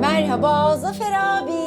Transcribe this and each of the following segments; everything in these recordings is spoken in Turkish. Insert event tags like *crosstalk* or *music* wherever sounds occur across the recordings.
Merhaba Zafer abi.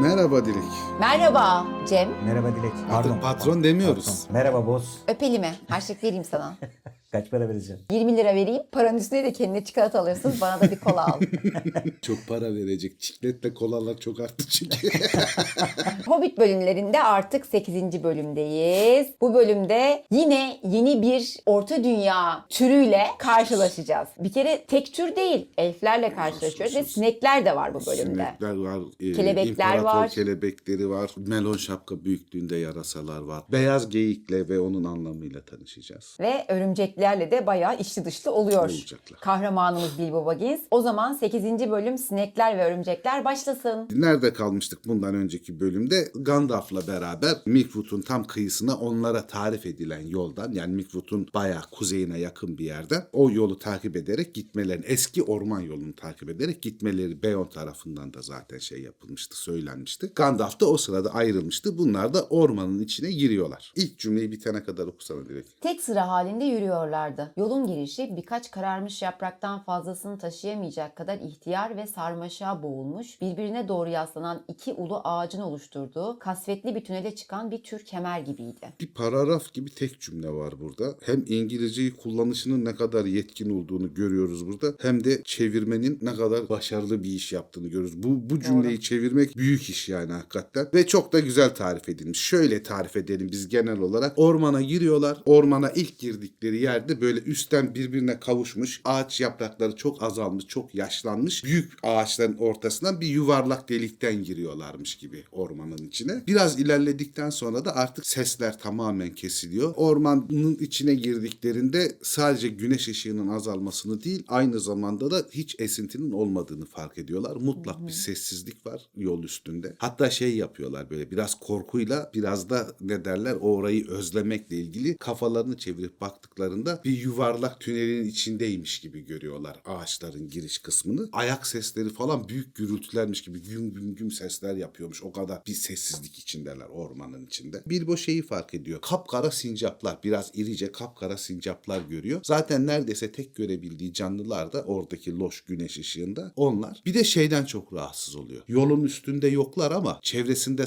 Merhaba Dilek. Merhaba Cem. Merhaba Dilek. Pardon. patron demiyoruz. Patron. Merhaba boss. Öpeli mi? Harçlık vereyim sana. *laughs* Kaç para vereceğim? 20 lira vereyim. Paranın üstüne de kendine çikolata alırsın. Bana da bir kola al. *laughs* Çok para verecek. Çikletle kolalar çok arttı çünkü. *laughs* Hobbit bölümlerinde artık 8. bölümdeyiz. Bu bölümde yine yeni bir orta dünya türüyle karşılaşacağız. Bir kere tek tür değil. Elflerle karşılaşıyoruz ve sinekler de var bu bölümde. Sinekler var. e, Kelebekler imparator var. kelebekleri var. Melon şapka büyüklüğünde yarasalar var. Beyaz geyikle ve onun anlamıyla tanışacağız. Ve örümceklerle de bayağı içli dışlı oluyor. Olacaklar. Kahramanımız Bilbo Baggins. O zaman 8. bölüm Sinekler ve Örümcekler başlasın. Nerede kalmıştık bundan önceki bölümde? Gandalf'la beraber Mirkwood'un tam kıyısına onlara tarif edilen yoldan yani Mirkwood'un bayağı kuzeyine yakın bir yerden o yolu takip ederek gitmelerini eski orman yolunu takip ederek gitmeleri Beyon tarafından da zaten şey yapılmıştı söylenmişti. Gandalf da o sırada ayrılmıştı. Bunlar da ormanın içine giriyorlar. İlk cümleyi bitene kadar okusana direkt. Tek sıra halinde yürüyorlardı. Yolun girişi birkaç kararmış yapraktan fazlasını taşıyamayacak kadar ihtiyar ve sarmaşığa boğulmuş, birbirine doğru yaslanan iki ulu ağacın oluşturduğu kasvetli bir tünele çıkan bir tür kemer gibiydi. Bir paragraf gibi tek cümle var burada. Hem İngilizceyi kullanışının ne kadar yetkin olduğunu görüyoruz burada. Hem de çevirmenin ne kadar başarılı bir iş yaptığını görüyoruz. Bu, bu cümleyi çevirmek büyük iş yani hakikaten. Ve çok da güzel tarif edilmiş. Şöyle tarif edelim biz genel olarak. Ormana giriyorlar. Ormana ilk girdikleri yerde böyle üstten birbirine kavuşmuş. Ağaç yaprakları çok azalmış, çok yaşlanmış. Büyük ağaçların ortasından bir yuvarlak delikten giriyorlarmış gibi ormanın içine. Biraz ilerledikten sonra da artık sesler tamamen kesiliyor. Ormanın içine girdiklerinde sadece güneş ışığının azalmasını değil aynı zamanda da hiç esintinin olmadığını fark ediyorlar. Mutlak bir sessizlik var yol üstünde. Hatta şey yapıyorlar böyle biraz korkuyla biraz da ne derler o orayı özlemekle ilgili kafalarını çevirip baktıklarında bir yuvarlak tünelin içindeymiş gibi görüyorlar ağaçların giriş kısmını. Ayak sesleri falan büyük gürültülermiş gibi güm güm güm sesler yapıyormuş. O kadar bir sessizlik içindeler ormanın içinde. Bilbo şeyi fark ediyor. Kapkara sincaplar biraz irice kapkara sincaplar görüyor. Zaten neredeyse tek görebildiği canlılar da oradaki loş güneş ışığında onlar. Bir de şeyden çok rahatsız oluyor. Yolun üstünde yoklar ama çevresinde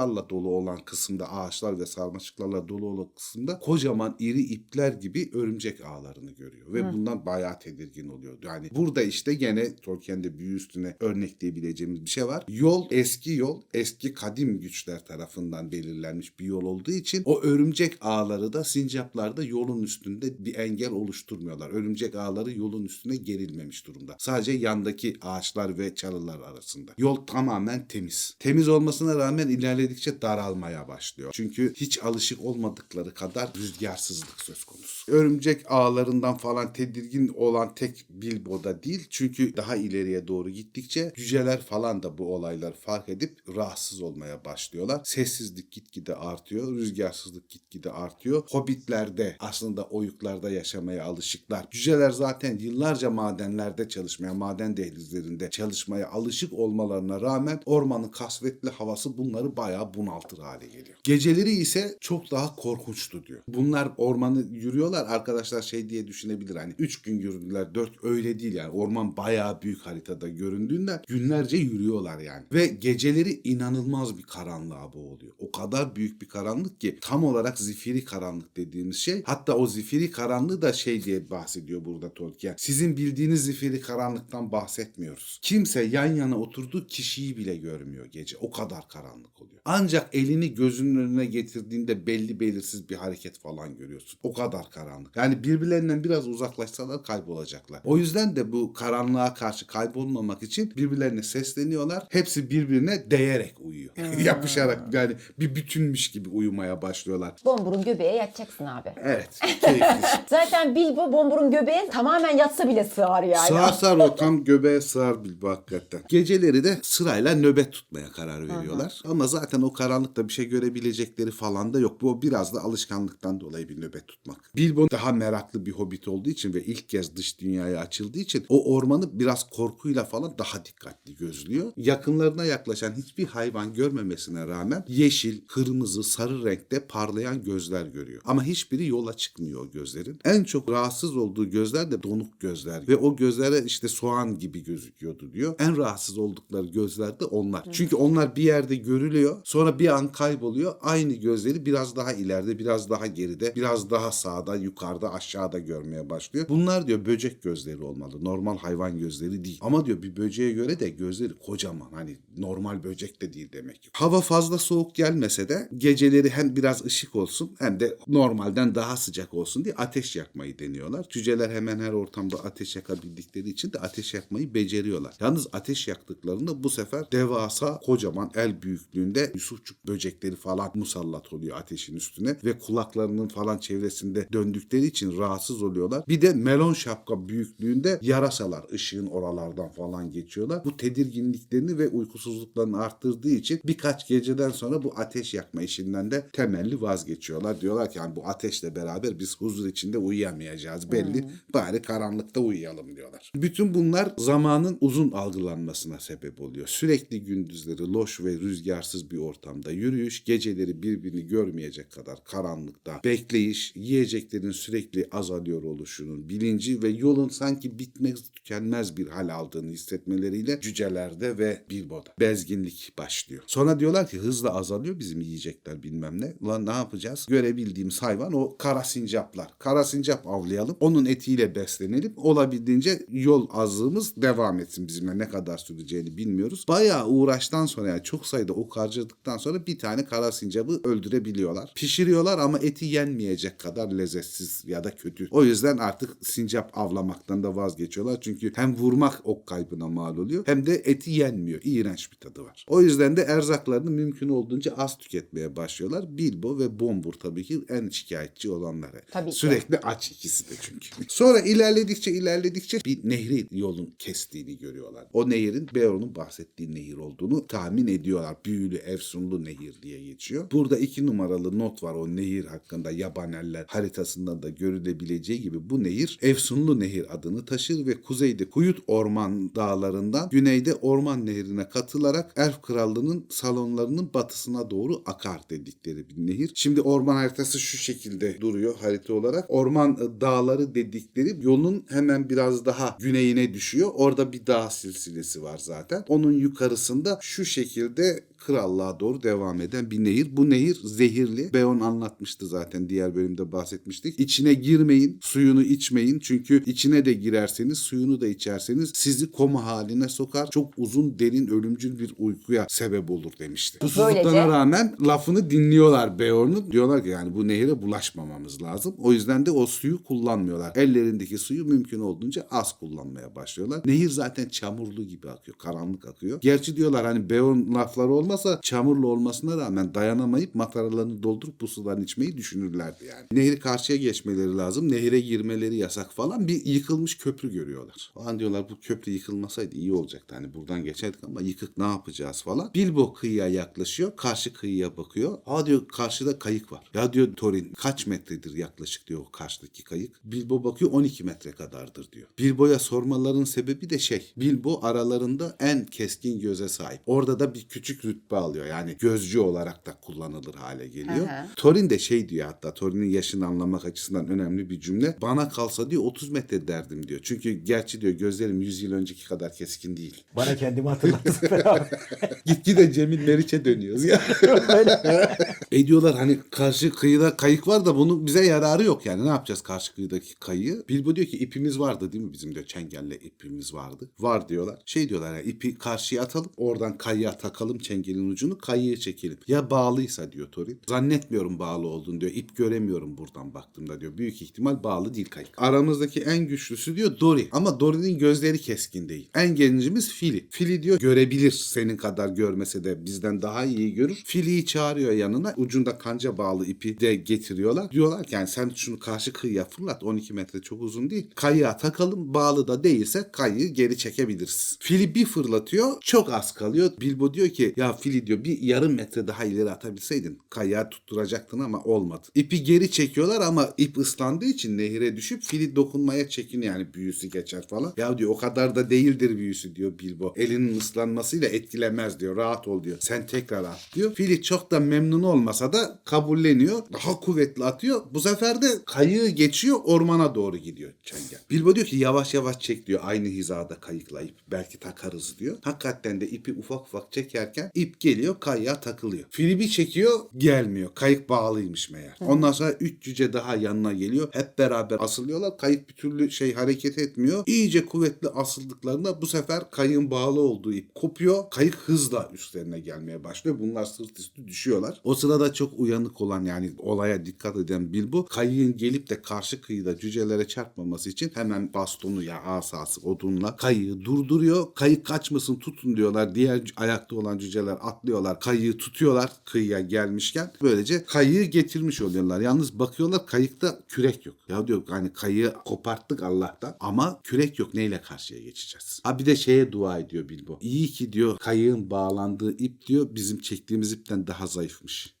sarmaşıklarla dolu olan kısımda ağaçlar ve sarmaşıklarla dolu olan kısımda kocaman iri ipler gibi örümcek ağlarını görüyor ve bundan bayağı tedirgin oluyor. Yani burada işte gene Tolkien'de büyü üstüne örnekleyebileceğimiz bir şey var. Yol eski yol, eski kadim güçler tarafından belirlenmiş bir yol olduğu için o örümcek ağları da sincaplarda yolun üstünde bir engel oluşturmuyorlar. Örümcek ağları yolun üstüne gerilmemiş durumda. Sadece yandaki ağaçlar ve çalılar arasında. Yol tamamen temiz. Temiz olmasına rağmen ilerledikçe daralmaya başlıyor. Çünkü hiç alışık olmadıkları kadar rüzgarsızlık söz konusu. Örümcek ağlarından falan tedirgin olan tek Bilbo'da değil. Çünkü daha ileriye doğru gittikçe cüceler falan da bu olayları fark edip rahatsız olmaya başlıyorlar. Sessizlik gitgide artıyor. Rüzgarsızlık gitgide artıyor. Hobbitler de aslında oyuklarda yaşamaya alışıklar. Cüceler zaten yıllarca madenlerde çalışmaya, maden dehlizlerinde çalışmaya alışık olmalarına rağmen ormanın kasvetli havası bunları bayağı bunaltır hale geliyor. Geceleri ise çok daha korkunçtu diyor. Bunlar ormanı yürüyorlar. Arkadaşlar şey diye düşünebilir hani 3 gün yürüdüler 4 öyle değil yani. Orman bayağı büyük haritada göründüğünden günlerce yürüyorlar yani. Ve geceleri inanılmaz bir karanlığa boğuluyor. O kadar büyük bir karanlık ki tam olarak zifiri karanlık dediğimiz şey. Hatta o zifiri karanlığı da şey diye bahsediyor burada Tolkien. Sizin bildiğiniz zifiri karanlıktan bahsetmiyoruz. Kimse yan yana oturduğu kişiyi bile görmüyor gece. O kadar karanlık oluyor. Ancak elini gözünün önüne getirdiğinde belli belirsiz bir hareket falan görüyorsun. O kadar karanlık. Yani birbirlerinden biraz uzaklaşsalar kaybolacaklar. O yüzden de bu karanlığa karşı kaybolmamak için birbirlerine sesleniyorlar. Hepsi birbirine değerek uyuyor. *laughs* Yapışarak yani bir bütünmüş gibi uyumaya başlıyorlar. Bomburun göbeğe yatacaksın abi. Evet. Keyifli. *laughs* Zaten Bilbo Bomburun göbeğe tamamen yatsa bile sığar yani. Sığar sığar o tam göbeğe sığar Bilbo hakikaten. Geceleri de sırayla nöbet tutmaya karar veriyorlar. Ama zaten o karanlıkta bir şey görebilecekleri falan da yok. Bu biraz da alışkanlıktan dolayı bir nöbet tutmak. Bilbo daha meraklı bir hobbit olduğu için ve ilk kez dış dünyaya açıldığı için o ormanı biraz korkuyla falan daha dikkatli gözlüyor. Yakınlarına yaklaşan hiçbir hayvan görmemesine rağmen yeşil, kırmızı, sarı renkte parlayan gözler görüyor. Ama hiçbiri yola çıkmıyor o gözlerin. En çok rahatsız olduğu gözler de donuk gözler. Ve o gözlere işte soğan gibi gözüküyordu diyor. En rahatsız oldukları gözler de onlar. Çünkü onlar bir yerde görülüyor. Sonra bir an kayboluyor. Aynı gözleri biraz daha ileride, biraz daha geride, biraz daha sağda, yukarıda, aşağıda görmeye başlıyor. Bunlar diyor böcek gözleri olmalı. Normal hayvan gözleri değil. Ama diyor bir böceğe göre de gözleri kocaman. Hani normal böcek de değil demek ki. Hava fazla soğuk gelmese de geceleri hem biraz ışık olsun hem de normalden daha sıcak olsun diye ateş yakmayı deniyorlar. Cüceler hemen her ortamda ateş yakabildikleri için de ateş yakmayı beceriyorlar. Yalnız ateş yaktıklarında bu sefer devasa kocaman el büyüklüğünde Yusufçuk böcekleri falan musallat oluyor ateşin üstüne ve kulaklarının falan çevresinde döndükleri için rahatsız oluyorlar. Bir de melon şapka büyüklüğünde yarasalar ışığın oralardan falan geçiyorlar. Bu tedirginliklerini ve uykusuzluklarını arttırdığı için birkaç geceden sonra bu ateş yakma işinden de temelli vazgeçiyorlar. Diyorlar ki yani bu ateşle beraber biz huzur içinde uyuyamayacağız belli. Bari karanlıkta uyuyalım diyorlar. Bütün bunlar zamanın uzun algılanmasına sebep oluyor. Sürekli gündüzleri loş ve rüzgarsız bir ortamda yürüyüş, geceleri birbirini görmeyecek kadar karanlıkta bekleyiş, yiyeceklerin sürekli azalıyor oluşunun bilinci ve yolun sanki bitmez tükenmez bir hal aldığını hissetmeleriyle cücelerde ve Bilbo'da bezginlik başlıyor. Sonra diyorlar ki hızla azalıyor bizim yiyecekler bilmem ne. Ulan ne yapacağız? Görebildiğimiz hayvan o kara sincaplar. Kara sincap avlayalım. Onun etiyle beslenelim. Olabildiğince yol azlığımız devam etsin bizimle. Ne kadar süreceğini bilmiyoruz. Bayağı uğraştan sonra yani çok sayıda ok harcadıktan sonra bir tane kara sincabı öldürebiliyorlar. Pişiriyorlar ama eti yenmeyecek kadar lezzetsiz ya da kötü. O yüzden artık sincap avlamaktan da vazgeçiyorlar. Çünkü hem vurmak ok kaybına mal oluyor hem de eti yenmiyor. İğrenç bir tadı var. O yüzden de erzaklarını mümkün olduğunca az tüketmeye başlıyorlar. Bilbo ve Bombur tabii ki en şikayetçi olanları. Tabii ki. Sürekli aç ikisi de çünkü. *laughs* Sonra ilerledikçe ilerledikçe bir nehri yolun kestiğini görüyorlar. O nehrin Beorn'un bahsettiği nehir olduğunu tahmin ediyorlar. Büyülü, efsunlu nehir diye geçiyor. Burada iki numaralı not var o nehir hakkında yabaneller haritasından da görülebileceği gibi bu nehir Efsunlu Nehir adını taşır ve kuzeyde Kuyut Orman dağlarından güneyde Orman Nehri'ne katılarak Elf Krallığı'nın salonlarının batısına doğru akar dedikleri bir nehir. Şimdi orman haritası şu şekilde duruyor harita olarak. Orman dağları dedikleri yolun hemen biraz daha güneyine düşüyor. Orada bir dağ silsilesi var zaten. Onun yukarısında şu şekilde krallığa doğru devam eden bir nehir. Bu nehir zehirli. Beon anlatmıştı zaten diğer bölümde bahsetmiştik. İçine girmeyin, suyunu içmeyin. Çünkü içine de girerseniz, suyunu da içerseniz sizi koma haline sokar. Çok uzun, derin, ölümcül bir uykuya sebep olur demişti. Susuzluklarına Böylece- rağmen lafını dinliyorlar Beorn'un. Diyorlar ki yani bu nehire bulaşmamamız lazım. O yüzden de o suyu kullanmıyorlar. Ellerindeki suyu mümkün olduğunca az kullanmaya başlıyorlar. Nehir zaten çamurlu gibi akıyor. Karanlık akıyor. Gerçi diyorlar hani Beorn lafları olmasa çamurlu olmasına rağmen dayanamayıp mataralarını doldurup bu sudan içmeyi düşünürlerdi yani. Nehri karşıya geçmeleri lazım. Nehire girmeleri yasak falan. Bir yıkılmış köprü görüyorlar. O an diyorlar bu köprü yıkılmasaydı iyi olacaktı. Hani buradan geçerdik ama yıkık ne yapacağız falan. Bilbo kıyıya yaklaşıyor. Karşı kıyıya bakıyor. Aa diyor karşıda kayık var. Ya diyor Thorin kaç metredir yaklaşık diyor karşıdaki kayık. Bilbo bakıyor 12 metre kadardır diyor. Bilbo'ya sormaların sebebi de şey. Bilbo aralarında en keskin göze sahip. Orada da bir küçük rütbe alıyor. Yani gözcü olarak da kullanılır hale geliyor. Hı. Thorin de şey diyor hatta Thorin'in yaşını anlamak açısından önemli bir cümle. Bana kalsa diyor 30 metre derdim diyor. Çünkü gerçi diyor gözlerim 100 yıl önceki kadar keskin değil. Bana kendimi hatırlattı. *laughs* Gitgide Cemil Meriç'e dönüyoruz ya. *laughs* e diyorlar hani karşı kıyıda kayık var da bunun bize yararı yok yani. Ne yapacağız karşı kıyıdaki kayığı? Bilbo diyor ki ipimiz vardı değil mi bizim diyor çengelle ipimiz vardı. Var diyorlar. Şey diyorlar ya ipi karşıya atalım oradan kayığa takalım çengelin ucunu kayığı çekelim. Ya bağlıysa diyor Thorin. Zannetmiyorum bağlı olduğunu diyor. İp göremiyorum buradan baktığımda diyor. Büyük ihtimal bağlı değil kayık. Aramızdaki en güçlüsü diyor Dory. Ama Dory'nin gözleri keskin değil. En gencimiz Fili. Fili diyor görebilir senin kadar görmese de bizden daha iyi görür. Fili'yi çağırıyor yanına. Ucunda kanca bağlı ipi de getiriyorlar. Diyorlar ki yani sen şunu karşı kıyıya fırlat. 12 metre çok uzun değil. Kayığa takalım. Bağlı da değilse kayığı geri çekebiliriz. Fili bir fırlatıyor. Çok az kalıyor. Bilbo diyor ki ya Fili diyor bir yarım metre daha ileri atabilseydin kayağı tutturacaktın ama olmadı. İpi geri çekiyorlar ama ip ıslandığı için nehire düşüp Fili dokunmaya çekiniyor yani büyüsü geçer falan. Ya diyor o kadar da değildir büyüsü diyor Bilbo. Elinin ıslanmasıyla etkilemez diyor. Rahat ol diyor. Sen tekrar at diyor. Fili çok da memnun olmasa da kabulleniyor. Daha kuvvetli atıyor. Bu sefer de kayığı geçiyor ormana doğru gidiyor Çengel. Bilbo diyor ki yavaş yavaş çek diyor. Aynı hizada kayıkla ip. Belki takarız diyor. Hakikaten de ipi ufak ufak çekerken ip geliyor kayığa takılıyor. Fili bir çekiyor gelmiyor. Kayık bağlıymış meğer. Ondan sonra üç cüce daha yanına geliyor. Hep beraber asılıyorlar. Kayık bir türlü şey hareket etmiyor. İyice kuvvetli asıldıklarında bu sefer kayığın bağlı olduğu ip kopuyor. Kayık hızla üstlerine gelmeye başlıyor. Bunlar sırt üstü düşüyorlar. O sırada çok uyanık olan yani olaya dikkat eden Bilbo kayığın gelip de karşı kıyıda cücelere çarpmaması için hemen bastonu ya asası odunla kayığı durduruyor. Kayık kaçmasın tutun diyorlar. Diğer ayakta olan cüceler atlıyorlar. Kayığı tutuyorlar kıyıya gelmişken. Böylece kayığı getirmiş oluyorlar. Yalnız bakıyorlar kayıkta kürek yok. Ya diyor hani kayığı koparttık Allah'tan ama kürek yok. Neyle karşıya geçeceğiz? Ha bir de şeye dua ediyor Bilbo. İyi ki diyor kayığın bağlandığı ip diyor bizim çektiğimiz ipten daha zayıfmış.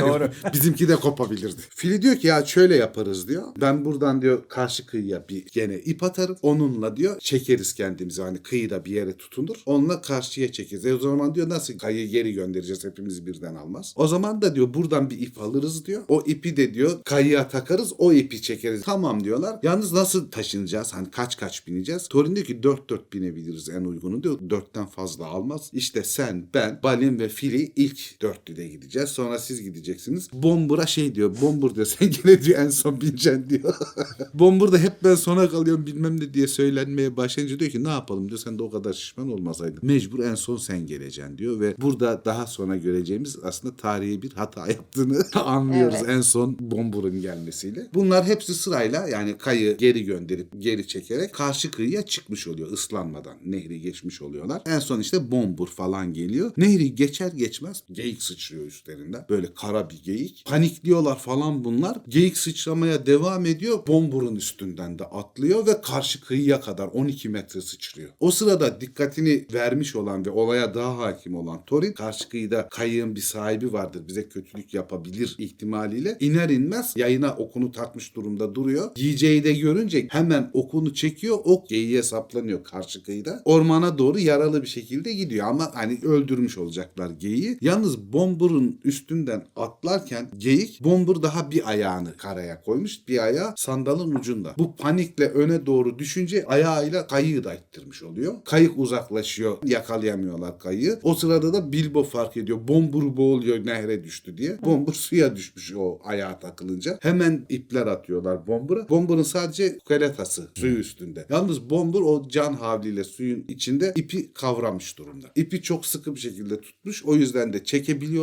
Doğru. Bizimki de kopabilirdi. Fili diyor ki ya şöyle yaparız diyor. Ben buradan diyor karşı kıyıya bir gene ip atarım. Onunla diyor çekeriz kendimizi. Hani kıyıda bir yere tutunur. Onunla karşıya çekeriz. E o zaman diyor nasıl kayıyı geri göndereceğiz hepimizi birden almaz. O zaman da diyor buradan bir ip alırız diyor. O ipi de diyor kayıya takarız. O ipi çekeriz. Tamam diyorlar. Yalnız nasıl taşınacağız? Hani kaç kaç bineceğiz? Thorin diyor ki 4-4 binebiliriz en uygunu diyor. 4'ten fazla almaz. İşte sen, ben, Balin ve Fili ilk dörtlüde gideceğiz. Sonra siz gideceksiniz. Bombur'a şey diyor. Bombur diyor *laughs* sen gene diyor en son bineceksin diyor. *laughs* Bombur da hep ben sona kalıyorum bilmem ne diye söylenmeye başlayınca diyor ki ne yapalım diyor. Sen de o kadar şişman olmasaydın. Mecbur en son sen geleceksin diyor. Ve burada daha sonra göreceğimiz aslında tarihi bir hata yaptığını *laughs* anlıyoruz Evet. en son Bombur'un gelmesiyle. Bunlar hepsi sırayla yani kayı geri gönderip geri çekerek karşı kıyıya çıkmış oluyor ıslanmadan. Nehri geçmiş oluyorlar. En son işte Bombur falan geliyor. Nehri geçer geçmez geyik sıçrıyor üstlerinden. Böyle kara bir geyik. Panikliyorlar falan bunlar. Geyik sıçramaya devam ediyor. Bombur'un üstünden de atlıyor ve karşı kıyıya kadar 12 metre sıçrıyor. O sırada dikkatini vermiş olan ve olaya daha hakim olan Thorin karşı kıyıda kayığın bir sahibi vardır. Bize kötülük yapabilir ihtimaliyle iner inmez yayına okunu takmış durumda duruyor. Yiyeceği de görünce hemen okunu çekiyor. Ok geyiğe saplanıyor karşı kıyıda. Ormana doğru yaralı bir şekilde gidiyor ama hani öldürmüş olacaklar geyiği. Yalnız Bombur'un üstünden atlarken geyik Bombur daha bir ayağını karaya koymuş. Bir ayağı sandalın ucunda. Bu panikle öne doğru düşünce ayağıyla kayığı da ittirmiş oluyor. Kayık uzaklaşıyor. Yakalayamıyorlar kayığı. O sırada da Bilbo fark ediyor. Bombur boğuluyor nehre düştü diye. Bombur *laughs* suya düşmüş o ayağa takılınca. Hemen ipler atıyorlar Bombur'a. Bombur'un sadece keletası suyu üstünde. Yalnız Bombur o can havliyle suyun içinde ipi kavramış durumda. İpi çok sıkı bir şekilde tutmuş. O yüzden de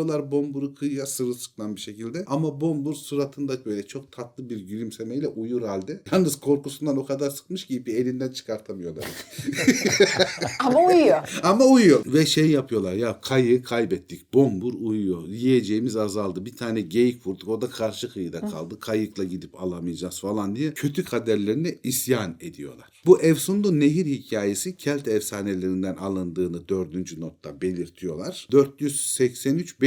çekebiliyorlar Bombur'u kıyıya sırılsıklam bir şekilde. Ama Bombur suratında böyle çok tatlı bir gülümsemeyle uyur halde. Yalnız korkusundan o kadar sıkmış ki ipi elinden çıkartamıyorlar. *laughs* Ama uyuyor. Ama uyuyor. Ve şey yapıyorlar ya kayı kaybettik. Bombur uyuyor. Yiyeceğimiz azaldı. Bir tane geyik vurduk. O da karşı kıyıda kaldı. Kayıkla gidip alamayacağız falan diye kötü kaderlerine isyan ediyorlar. Bu Efsunlu Nehir hikayesi Kelt efsanelerinden alındığını dördüncü notta belirtiyorlar.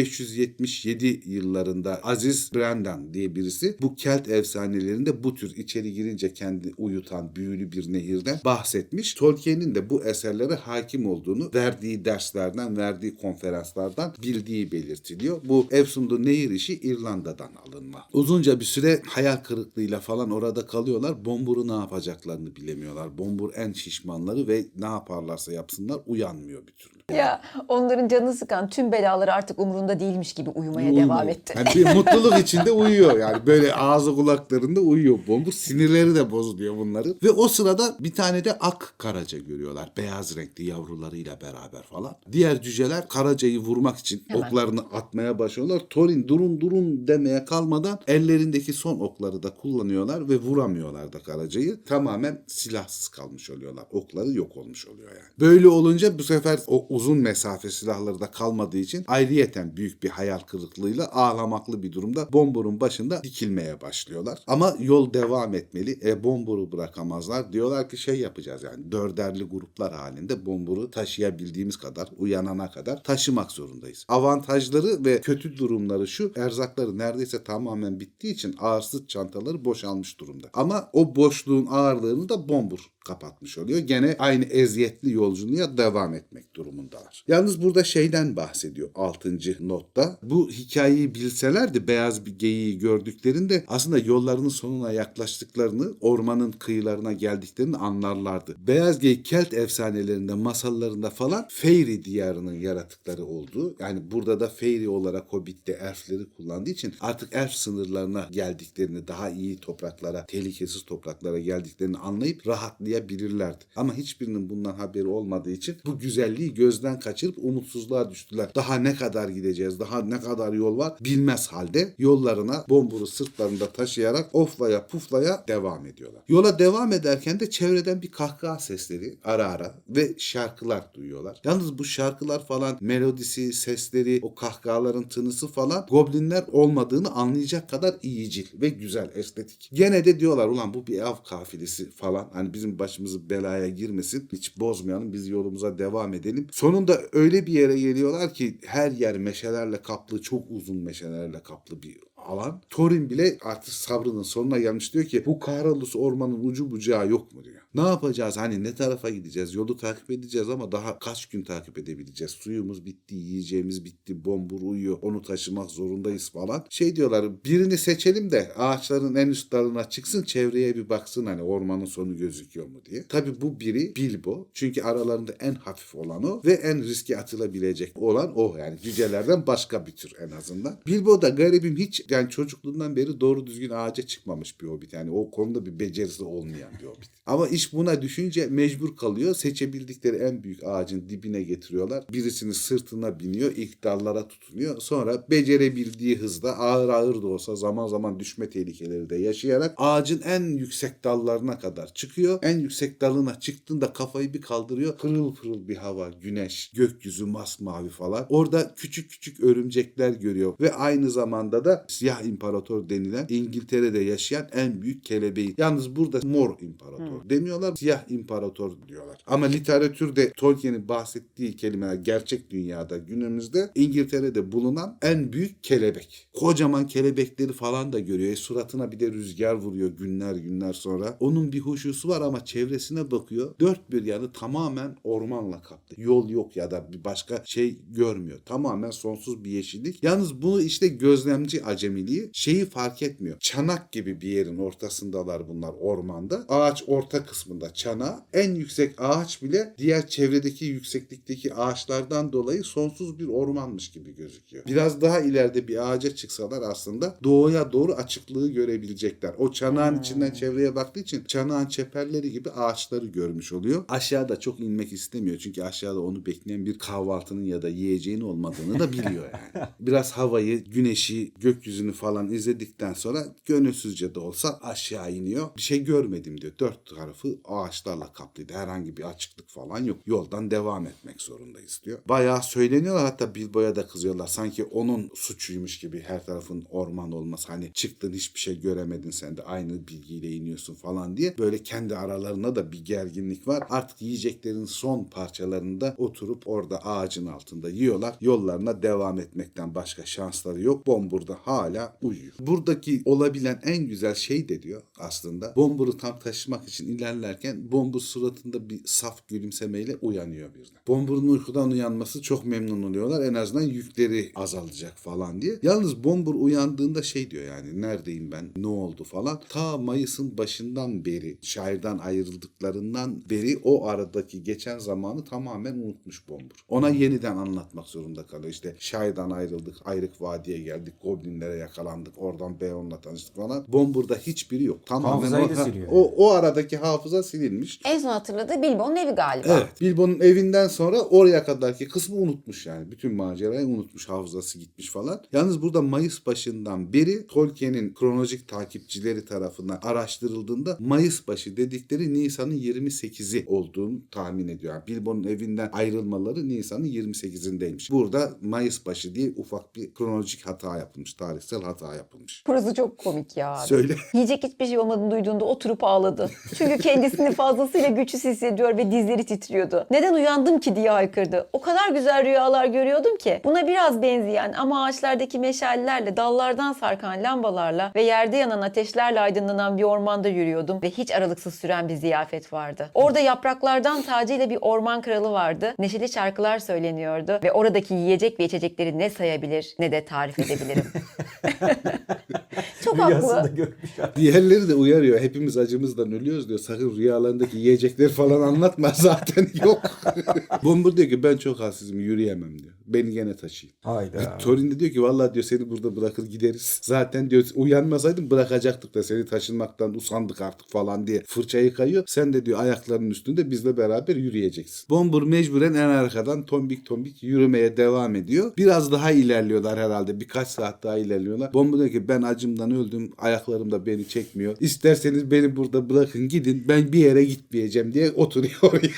483-577 yıllarında Aziz Brandan diye birisi bu Kelt efsanelerinde bu tür içeri girince kendi uyutan büyülü bir nehirden bahsetmiş. Tolkien'in de bu eserlere hakim olduğunu verdiği derslerden, verdiği konferanslardan bildiği belirtiliyor. Bu Efsunlu Nehir işi İrlanda'dan alınma. Uzunca bir süre hayal kırıklığıyla falan orada kalıyorlar. Bombur'u ne yapacaklarını bilemiyorlar. Bombur en şişmanları ve ne yaparlarsa yapsınlar uyanmıyor bir türlü. Ya onların canını sıkan tüm belaları artık umurunda değilmiş gibi uyumaya Uyumuyor. devam etti. Yani bir mutluluk içinde uyuyor. Yani böyle ağzı kulaklarında uyuyor. Bombur sinirleri de bozuluyor bunların. Ve o sırada bir tane de ak karaca görüyorlar. Beyaz renkli yavrularıyla beraber falan. Diğer cüceler karacayı vurmak için Hemen. oklarını atmaya başlıyorlar. Thorin durun durun demeye kalmadan ellerindeki son okları da kullanıyorlar ve vuramıyorlar da karacayı. Tamamen silahsız kalmış oluyorlar. Okları yok olmuş oluyor yani. Böyle olunca bu sefer o uzun mesafe silahları da kalmadığı için ayrıyeten büyük bir hayal kırıklığıyla ağlamaklı bir durumda Bombur'un başında dikilmeye başlıyorlar. Ama yol devam etmeli. E Bombur'u bırakamazlar. Diyorlar ki şey yapacağız yani dörderli gruplar halinde Bombur'u taşıyabildiğimiz kadar uyanana kadar taşımak zorundayız. Avantajları ve kötü durumları şu erzakları neredeyse tamamen bittiği için ağır sırt çantaları boşalmış durumda. Ama o boşluğun ağırlığını da Bombur kapatmış oluyor. Gene aynı eziyetli yolculuğa devam etmek durumundalar. Yalnız burada şeyden bahsediyor 6. notta. Bu hikayeyi bilselerdi beyaz bir geyiği gördüklerinde aslında yollarının sonuna yaklaştıklarını, ormanın kıyılarına geldiklerini anlarlardı. Beyaz geyik Kelt efsanelerinde, masallarında falan Feyri diyarının yaratıkları olduğu. Yani burada da Feyri olarak Hobbit'te elfleri kullandığı için artık elf sınırlarına geldiklerini, daha iyi topraklara, tehlikesiz topraklara geldiklerini anlayıp rahatlayabilirlerdi. Ama hiçbirinin bundan haberi olmadığı için bu güzelliği gözden kaçırıp umutsuzluğa düştüler. Daha ne kadar gideceğiz, daha ne kadar yol var bilmez halde yollarına bomburu sırtlarında taşıyarak oflaya puflaya devam ediyorlar. Yola devam ederken de çevreden bir kahkaha sesleri ara ara ve şarkılar duyuyorlar. Yalnız bu şarkılar falan melodisi, sesleri, o kahkahaların tınısı falan goblinler olmadığını anlayacak kadar iyicil ve güzel, estetik. Gene de diyorlar ulan bu bir av kafilesi falan. Hani bizim başımızı belaya girmesin. Hiç bozmayalım. Biz yolumuza devam edelim. Sonunda öyle bir yere geliyorlar ki her yer meşelerle kaplı, çok uzun meşelerle kaplı bir alan. Thorin bile artık sabrının sonuna gelmiş diyor ki bu kahrolus ormanın ucu bucağı yok mu diyor. Ne yapacağız? Hani ne tarafa gideceğiz? Yolu takip edeceğiz ama daha kaç gün takip edebileceğiz? Suyumuz bitti, yiyeceğimiz bitti, bombur uyuyor, onu taşımak zorundayız falan. Şey diyorlar birini seçelim de ağaçların en üst dalına çıksın çevreye bir baksın hani ormanın sonu gözüküyor mu diye. Tabi bu biri Bilbo. Çünkü aralarında en hafif olan o ve en riske atılabilecek olan o yani cücelerden başka bir tür en azından. Bilbo da garibim hiç yani çocukluğundan beri doğru düzgün ağaca çıkmamış bir hobbit. Yani o konuda bir becerisi olmayan bir hobbit. *laughs* Ama iş buna düşünce mecbur kalıyor. Seçebildikleri en büyük ağacın dibine getiriyorlar. Birisini sırtına biniyor. ilk dallara tutunuyor. Sonra becerebildiği hızda ağır ağır da olsa zaman zaman düşme tehlikeleri de yaşayarak ağacın en yüksek dallarına kadar çıkıyor. En yüksek dalına çıktığında kafayı bir kaldırıyor. Pırıl pırıl bir hava, güneş, gökyüzü masmavi falan. Orada küçük küçük örümcekler görüyor ve aynı zamanda da siyah imparator denilen İngiltere'de yaşayan en büyük kelebeği. Yalnız burada mor imparator demiyorlar, siyah imparator diyorlar. Ama literatürde Tolkien'in bahsettiği kelimeler gerçek dünyada günümüzde İngiltere'de bulunan en büyük kelebek. Kocaman kelebekleri falan da görüyor. E, suratına bir de rüzgar vuruyor günler günler sonra. Onun bir huşusu var ama çevresine bakıyor. Dört bir yanı tamamen ormanla kaplı. Yol yok ya da bir başka şey görmüyor. Tamamen sonsuz bir yeşillik. Yalnız bunu işte gözlemci acemiliği şeyi fark etmiyor. Çanak gibi bir yerin ortasındalar bunlar ormanda. Ağaç orta kısmında çana. En yüksek ağaç bile diğer çevredeki yükseklikteki ağaçlardan dolayı sonsuz bir ormanmış gibi gözüküyor. Biraz daha ileride bir ağaca çıksalar aslında doğuya doğru açıklığı görebilecekler. O çanağın içinden çevreye baktığı için çanağın çeperleri gibi ağaçları görmüş oluyor. Aşağıda çok inmek istemiyor. Çünkü aşağıda onu bekleyen bir kahvaltının ya da yiyeceğin olmadığını da biliyor yani. *laughs* Biraz havayı, güneşi, gökyüzünü falan izledikten sonra gönülsüzce de olsa aşağı iniyor. Bir şey görmedim diyor. Dört tarafı ağaçlarla kaplıydı. Herhangi bir açıklık falan yok. Yoldan devam etmek zorundayız diyor. Bayağı söyleniyorlar hatta Bilbo'ya da kızıyorlar. Sanki onun suçuymuş gibi her tarafın orman olması. Hani çıktın hiçbir şey göremedin sen de aynı bilgiyle iniyorsun falan diye. Böyle kendi aralarında da bir gerginlik var. Artık yiyeceklerin son parçalarında oturup orada ağacın altında yiyorlar. Yollarına devam etmekten başka şansları yok. Bombur'da hala uyuyor. Buradaki olabilen en güzel şey de diyor aslında. Bombur'u tam taşımak için ilerlerken Bombur suratında bir saf gülümsemeyle uyanıyor birden. Bombur'un uykudan uyanması çok memnun oluyorlar. En azından yükleri azalacak falan diye. Yalnız Bombur uyandığında şey diyor yani neredeyim ben ne oldu falan. Ta Mayıs'ın başından beri şairden ayrıldıklarından beri o aradaki geçen zamanı tamamen unutmuş Bombur. Ona yeniden anlatmak zorunda kalıyor. İşte şairden ayrıldık, ayrık vadiye geldik, goblinlere yakalandık. Oradan Beyoğlu'na tanıştık falan. Bombur'da hiçbiri yok. Tamamen Hafızayı o, da siliyor o, o aradaki hafıza silinmiş. En son hatırladığı Bilbo'nun evi galiba. Evet. Bilbo'nun evinden sonra oraya kadarki kısmı unutmuş yani. Bütün macerayı unutmuş. Hafızası gitmiş falan. Yalnız burada Mayıs başından beri Tolkien'in kronolojik takipçileri tarafından araştırıldığında Mayıs başı dedikleri Nisan'ın 28'i olduğunu tahmin ediyor. Yani Bilbo'nun evinden ayrılmaları Nisan'ın 28'indeymiş. Burada Mayıs başı diye ufak bir kronolojik hata yapılmış. Tarihsel hata yapılmış. Burası çok komik ya. Söyle. Yiyecek hiçbir şey olmadığını duyduğunda oturup ağladı. Çünkü kendisini fazlasıyla güçsüz hissediyor ve dizleri titriyordu. Neden uyandım ki diye haykırdı. O kadar güzel rüyalar görüyordum ki. Buna biraz benzeyen ama ağaçlardaki meşalelerle, dallardan sarkan lambalarla ve yerde yanan ateşlerle aydınlanan bir ormanda yürüyordum ve hiç aralıksız süren bir ziyafet vardı. Orada yapraklardan tacıyla bir orman kralı vardı. Neşeli şarkılar söyleniyordu ve oradaki yiyecek ve içecekleri ne sayabilir ne de tarif edebilirim. *laughs* *laughs* Çok Rüyasında haklı. görmüş. Diğerleri de uyarıyor. Hepimiz acımızdan ölüyoruz diyor. Sakın rüyalarındaki yiyecekleri falan anlatma. *laughs* Zaten yok. *laughs* Bombur diyor ki ben çok halsizim yürüyemem diyor. Beni gene taşıyın. Hayda. Torin de diyor ki vallahi diyor seni burada bırakır gideriz. Zaten diyor uyanmasaydın bırakacaktık da seni taşınmaktan usandık artık falan diye fırçayı kayıyor. Sen de diyor ayaklarının üstünde bizle beraber yürüyeceksin. Bombur mecburen en arkadan tombik tombik yürümeye devam ediyor. Biraz daha ilerliyorlar herhalde. Birkaç saat daha ilerliyorlar. Bombur diyor ki ben acımdan öldüm. Ayaklarım da beni çekmiyor. İsterseniz beni burada bırakın gidin. Ben bir yere gitmeyeceğim diye oturuyor oraya.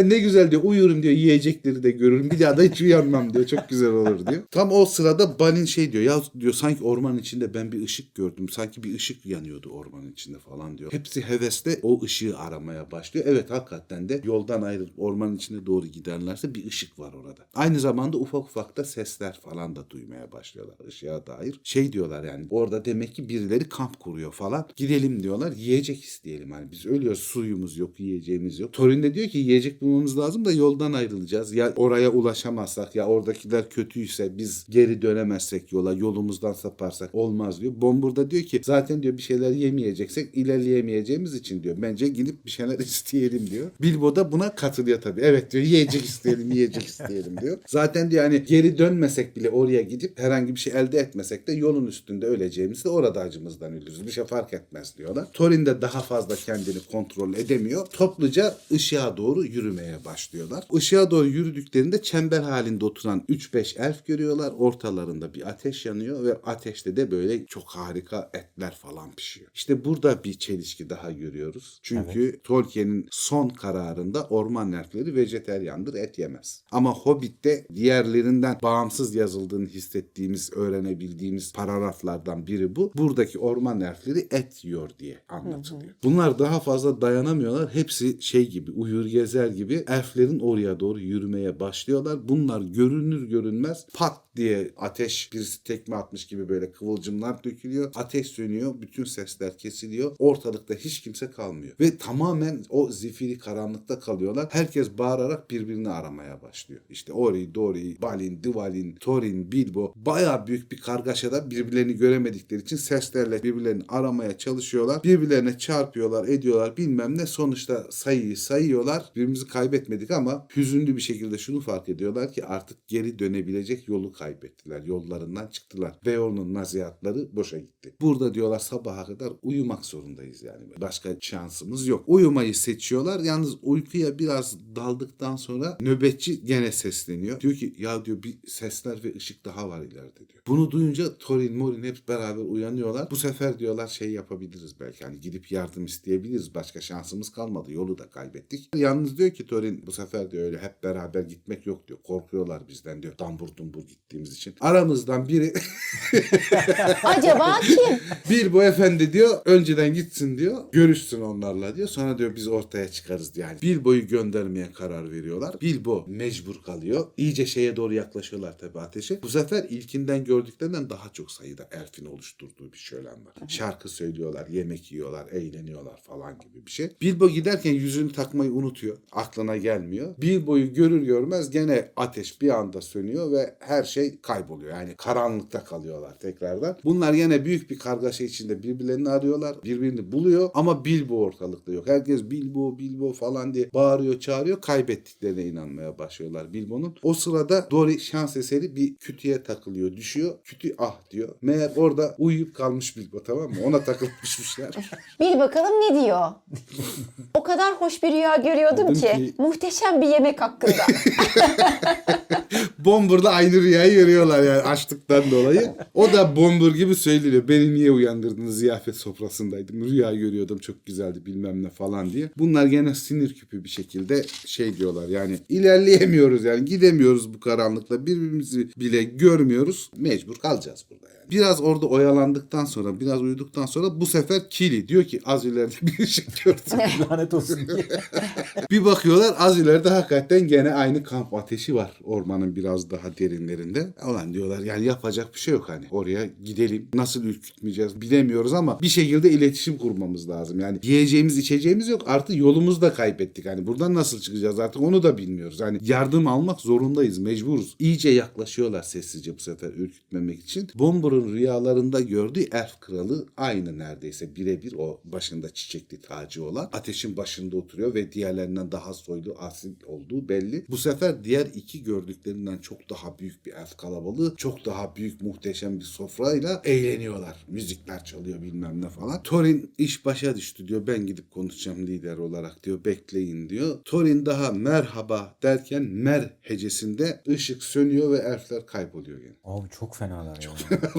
*laughs* Ne güzel diyor uyurum diyor yiyecekleri de görürüm. Bir daha da hiç uyanmam diyor. Çok güzel olur diyor. Tam o sırada Balin şey diyor. Ya diyor sanki ormanın içinde ben bir ışık gördüm. Sanki bir ışık yanıyordu ormanın içinde falan diyor. Hepsi hevesle o ışığı aramaya başlıyor. Evet hakikaten de yoldan ayrılıp ormanın içine doğru giderlerse bir ışık var orada. Aynı zamanda ufak ufak da sesler falan da duymaya başlıyorlar ışığa dair. Şey diyorlar yani orada demek ki birileri kamp kuruyor falan. Gidelim diyorlar yiyecek isteyelim. Hani biz ölüyoruz suyumuz yok yiyeceğimiz yok. Torin de diyor ki yiyecek bulmamız lazım da yoldan ayrılacağız. Ya oraya ulaşamazsak ya oradakiler kötüyse biz geri dönemezsek yola yolumuzdan saparsak olmaz diyor. Bombur da diyor ki zaten diyor bir şeyler yemeyeceksek ilerleyemeyeceğimiz için diyor. Bence gidip bir şeyler *laughs* isteyelim diyor. Bilbo da buna katılıyor tabii. Evet diyor yiyecek isteyelim yiyecek isteyelim diyor. Zaten diyor hani geri dönmesek bile oraya gidip herhangi bir şey elde etmesek de yolun üstünde öleceğimizi de orada acımızdan ölürüz. Bir şey fark etmez diyorlar. Thorin de daha fazla kendini kontrol edemiyor. Topluca ışığa doğru yürümeye başlıyorlar. Işığa doğru yürüdüklerinde çember halinde oturan 3-5 elf görüyorlar. Ortalarında bir ateş yanıyor ve ateşte de böyle çok harika etler falan pişiyor. İşte burada bir çelişki daha görüyoruz. Çünkü Tolkien'in son kararında orman elfleri vejeteryandır, et yemez. Ama Hobbit'te diğerlerinden bağımsız yazıldığını hissettiğimiz, öğrenebildiğimiz paragraflardan biri bu. Buradaki orman elfleri et yiyor diye anlatılıyor. Bunlar daha fazla dayanamıyorlar. Hepsi şey gibi, uyur gezer gibi elflerin oraya doğru yürümeye başlıyorlar. Bunlar görünür görünmez pat diye ateş birisi tekme atmış gibi böyle kıvılcımlar dökülüyor. Ateş sönüyor. Bütün sesler kesiliyor. Ortalıkta hiç kimse kalmıyor. Ve tamamen o zifiri karanlıkta kalıyorlar. Herkes bağırarak birbirini aramaya başlıyor. İşte Ori, Dori, Balin, Dvalin, Thorin, Bilbo baya büyük bir kargaşada birbirlerini göremedikleri için seslerle birbirlerini aramaya çalışıyorlar. Birbirlerine çarpıyorlar, ediyorlar bilmem ne. Sonuçta sayıyı sayıyorlar. Birbirimizi kaybetmedik ama hüzünlü bir şekilde şunu fark ediyorlar ki artık geri dönebilecek yolu kaybettiler. Yollarından çıktılar. Beorn'un nasihatları boşa gitti. Burada diyorlar sabaha kadar uyumak zorundayız yani. Başka şansımız yok. Uyumayı seçiyorlar. Yalnız uykuya biraz daldıktan sonra nöbetçi gene sesleniyor. Diyor ki ya diyor bir sesler ve ışık daha var ileride diyor. Bunu duyunca Thorin, Morin hep beraber uyanıyorlar. Bu sefer diyorlar şey yapabiliriz belki. Hani gidip yardım isteyebiliriz. Başka şansımız kalmadı. Yolu da kaybettik. Yalnız diyor ki Thorin bu sefer diyor öyle hep beraber gitmek yok diyor. Korkuyorlar bizden diyor. Dambur dumbur gittiğimiz için. Aramızdan biri *laughs* Acaba kim? *laughs* Bilbo efendi diyor önceden gitsin diyor. Görüşsün onlarla diyor. Sonra diyor biz ortaya çıkarız diyor. Yani Bilbo'yu göndermeye karar veriyorlar. Bilbo mecbur kalıyor. İyice şeye doğru yaklaşıyorlar tabii ateşe. Bu sefer ilkinden gördüklerinden daha çok sayıda elfin oluşturduğu bir şölen var. Şarkı söylüyorlar, yemek yiyorlar, eğleniyorlar falan gibi bir şey. Bilbo giderken yüzünü takmayı unutuyor. Aklına gelmiyor. Bilbo'yu görür görmez gene ateş bir anda sönüyor ve her şey kayboluyor. Yani karanlıkta kalıyorlar tekrardan. Bunlar yine büyük bir kargaşa içinde birbirlerini arıyorlar. Birbirini buluyor ama Bilbo ortalıkta yok. Herkes Bilbo Bilbo falan diye bağırıyor çağırıyor. Kaybettiklerine inanmaya başlıyorlar Bilbo'nun. O sırada Dory şans eseri bir kütüye takılıyor. Düşüyor. Kütü ah diyor. Meğer orada uyuyup kalmış Bilbo tamam mı? Ona takılıp düşmüşler. *laughs* Bil bakalım ne diyor? o kadar hoş bir rüya görüyordum Dedim ki, ki- muhteşem bir yemek hakkında. *laughs* Bomber'da aynı rüyayı görüyorlar yani açlıktan dolayı. O da Bomber gibi söylüyor. Beni niye uyandırdınız ziyafet sofrasındaydım. Rüya görüyordum çok güzeldi bilmem ne falan diye. Bunlar gene sinir küpü bir şekilde şey diyorlar yani ilerleyemiyoruz yani gidemiyoruz bu karanlıkla birbirimizi bile görmüyoruz. Mecbur kalacağız burada yani. Biraz orada oyalandıktan sonra biraz uyuduktan sonra bu sefer Kili diyor ki az ileride bir ışık gördüm. *laughs* Lanet olsun. *laughs* Bir bakıyorlar az ileride hakikaten gene aynı kamp ateşi var ormanın biraz daha derinlerinde. Ulan diyorlar yani yapacak bir şey yok hani oraya gidelim nasıl ürkütmeyeceğiz bilemiyoruz ama bir şekilde iletişim kurmamız lazım. Yani yiyeceğimiz içeceğimiz yok artık yolumuzu da kaybettik hani buradan nasıl çıkacağız artık onu da bilmiyoruz. Hani yardım almak zorundayız mecburuz. İyice yaklaşıyorlar sessizce bu sefer ürkütmemek için. Bomber'ın rüyalarında gördüğü elf kralı aynı neredeyse birebir o başında çiçekli tacı olan ateşin başında oturuyor ve diğerlerinden daha soylu asil olduğu belli. Bu sefer diğer iki gördüklerinden çok daha büyük bir elf kalabalığı, çok daha büyük muhteşem bir sofrayla eğleniyorlar. Müzikler çalıyor bilmem ne falan. Thorin iş başa düştü diyor. Ben gidip konuşacağım lider olarak diyor. Bekleyin diyor. Thorin daha merhaba derken mer hecesinde ışık sönüyor ve elfler kayboluyor gene. Abi çok fenalar ya.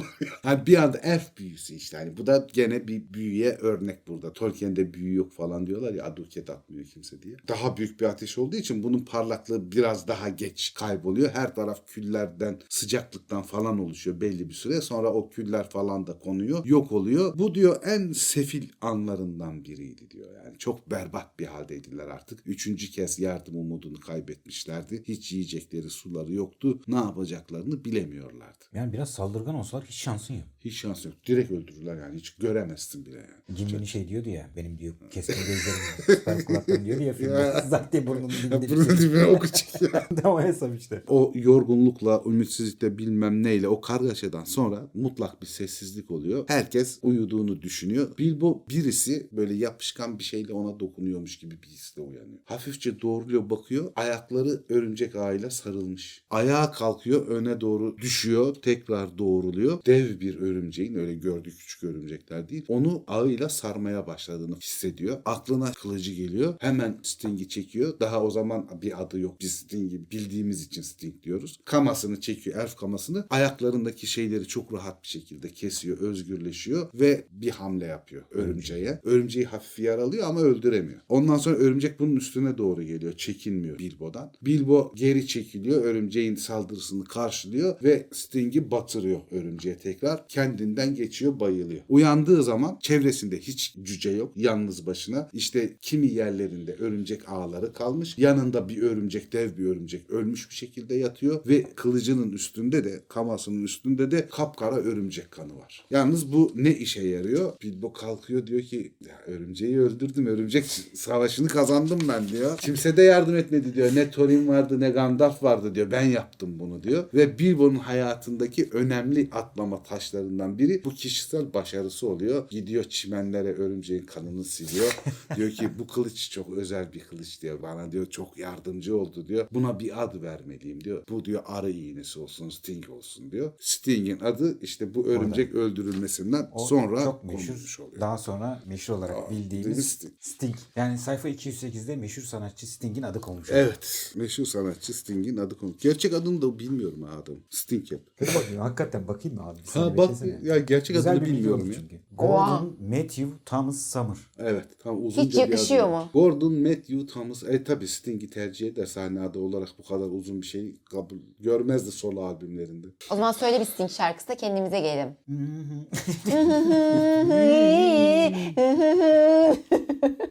*laughs* Yani bir anda elf büyüsü işte. Hani bu da gene bir büyüye örnek burada. Tolkien'de büyü yok falan diyorlar ya aduket atmıyor kimse diye. Daha büyük bir ateş olduğu için bunun parlaklığı biraz daha geç kayboluyor. Her taraf küllerden, sıcaklıktan falan oluşuyor belli bir süre. Sonra o küller falan da konuyor. Yok oluyor. Bu diyor en sefil anlarından biriydi diyor. Yani çok berbat bir haldeydiler artık. Üçüncü kez yardım umudunu kaybetmişlerdi. Hiç yiyecekleri suları yoktu. Ne yapacaklarını bilemiyorlardı. Yani biraz saldırgan olsalar hiç şansın yok. Hiç şans yok. Direkt öldürürler yani. Hiç göremezsin bile yani. Gimli'nin şey diyordu ya benim diyor keskin gözlerim süper kulaklarım diyordu ya *laughs* filmde. *laughs* Zaten burnunun dibinde şey. dibine *laughs* oku çıkıyor. O hesap işte. o yorgunlukla, ümitsizlikle bilmem neyle o kargaşadan sonra mutlak bir sessizlik oluyor. Herkes uyuduğunu düşünüyor. Bilbo birisi böyle yapışkan bir şeyle ona dokunuyormuş gibi bir hisle uyanıyor. Hafifçe doğruluyor bakıyor. Ayakları örümcek ağıyla sarılmış. Ayağa kalkıyor öne doğru düşüyor. Tekrar doğruluyor. Dev bir örümceğin öyle gördüğü küçük örümcekler değil. Onu ağıyla sarmaya başladığını hissediyor. Aklına kılıcı geliyor. Hemen Sting'i çekiyor. Daha o zaman bir adı yok. Biz Sting'i bildiğimiz için Sting diyoruz. Kamasını çekiyor. Elf kamasını. Ayaklarındaki şeyleri çok rahat bir şekilde kesiyor. Özgürleşiyor ve bir hamle yapıyor örümceğe. Örümceği hafif yaralıyor ama öldüremiyor. Ondan sonra örümcek bunun üstüne doğru geliyor. Çekinmiyor Bilbo'dan. Bilbo geri çekiliyor. Örümceğin saldırısını karşılıyor ve Sting'i batırıyor örümceğe tekrar. Kendinden geçiyor bayılıyor. Uyandığı zaman çevresinde hiç cüce yok. Yalnız başına. İşte kimi yerlerinde örümcek ağları kalmış. Yanında bir örümcek, dev bir örümcek ölmüş bir şekilde yatıyor ve kılıcının üstünde de kamasının üstünde de kapkara örümcek kanı var. Yalnız bu ne işe yarıyor? Bilbo kalkıyor diyor ki ya örümceği öldürdüm. Örümcek savaşını kazandım ben diyor. Kimse de yardım etmedi diyor. Ne Thorin vardı ne Gandalf vardı diyor. Ben yaptım bunu diyor. Ve Bilbo'nun hayatındaki önemli atlama taşlarından biri bu kişisel başarısı oluyor. Gidiyor çimenlere örümceğin kanını siliyor. *laughs* diyor ki bu kılıç çok özel bir kılıç diyor. Bana diyor çok yardımcı oldu diyor. Buna bir ad vermeliyim diyor. Bu diyor arı iğnesi olsun, Sting olsun diyor. Sting'in adı işte bu örümcek öldürülmesinden O sonra çok meşhur. oluyor. Daha sonra meşhur olarak Aa, bildiğimiz Sting? Sting. Yani sayfa 208'de meşhur sanatçı Sting'in adı konmuş. Evet. Meşhur sanatçı Sting'in adı konu. Gerçek adını da bilmiyorum adam. Sting hep. Dur bakayım hakikaten bakayım mı abi? Bir Ha bak beklesene. ya gerçek Güzel adını bir bilgi bilmiyorum ya. çünkü. Gordon Matthew Thomas Summer. Evet. Tam uzunca Hiç bir adı yakışıyor mu? Gordon Matthew Thomas. E tabi Sting'i tercih eder sahne adı olarak bu kadar uzun bir şey kabul görmezdi solo albümlerinde. o zaman söyle bir Sting şarkısı da kendimize gelelim. *laughs*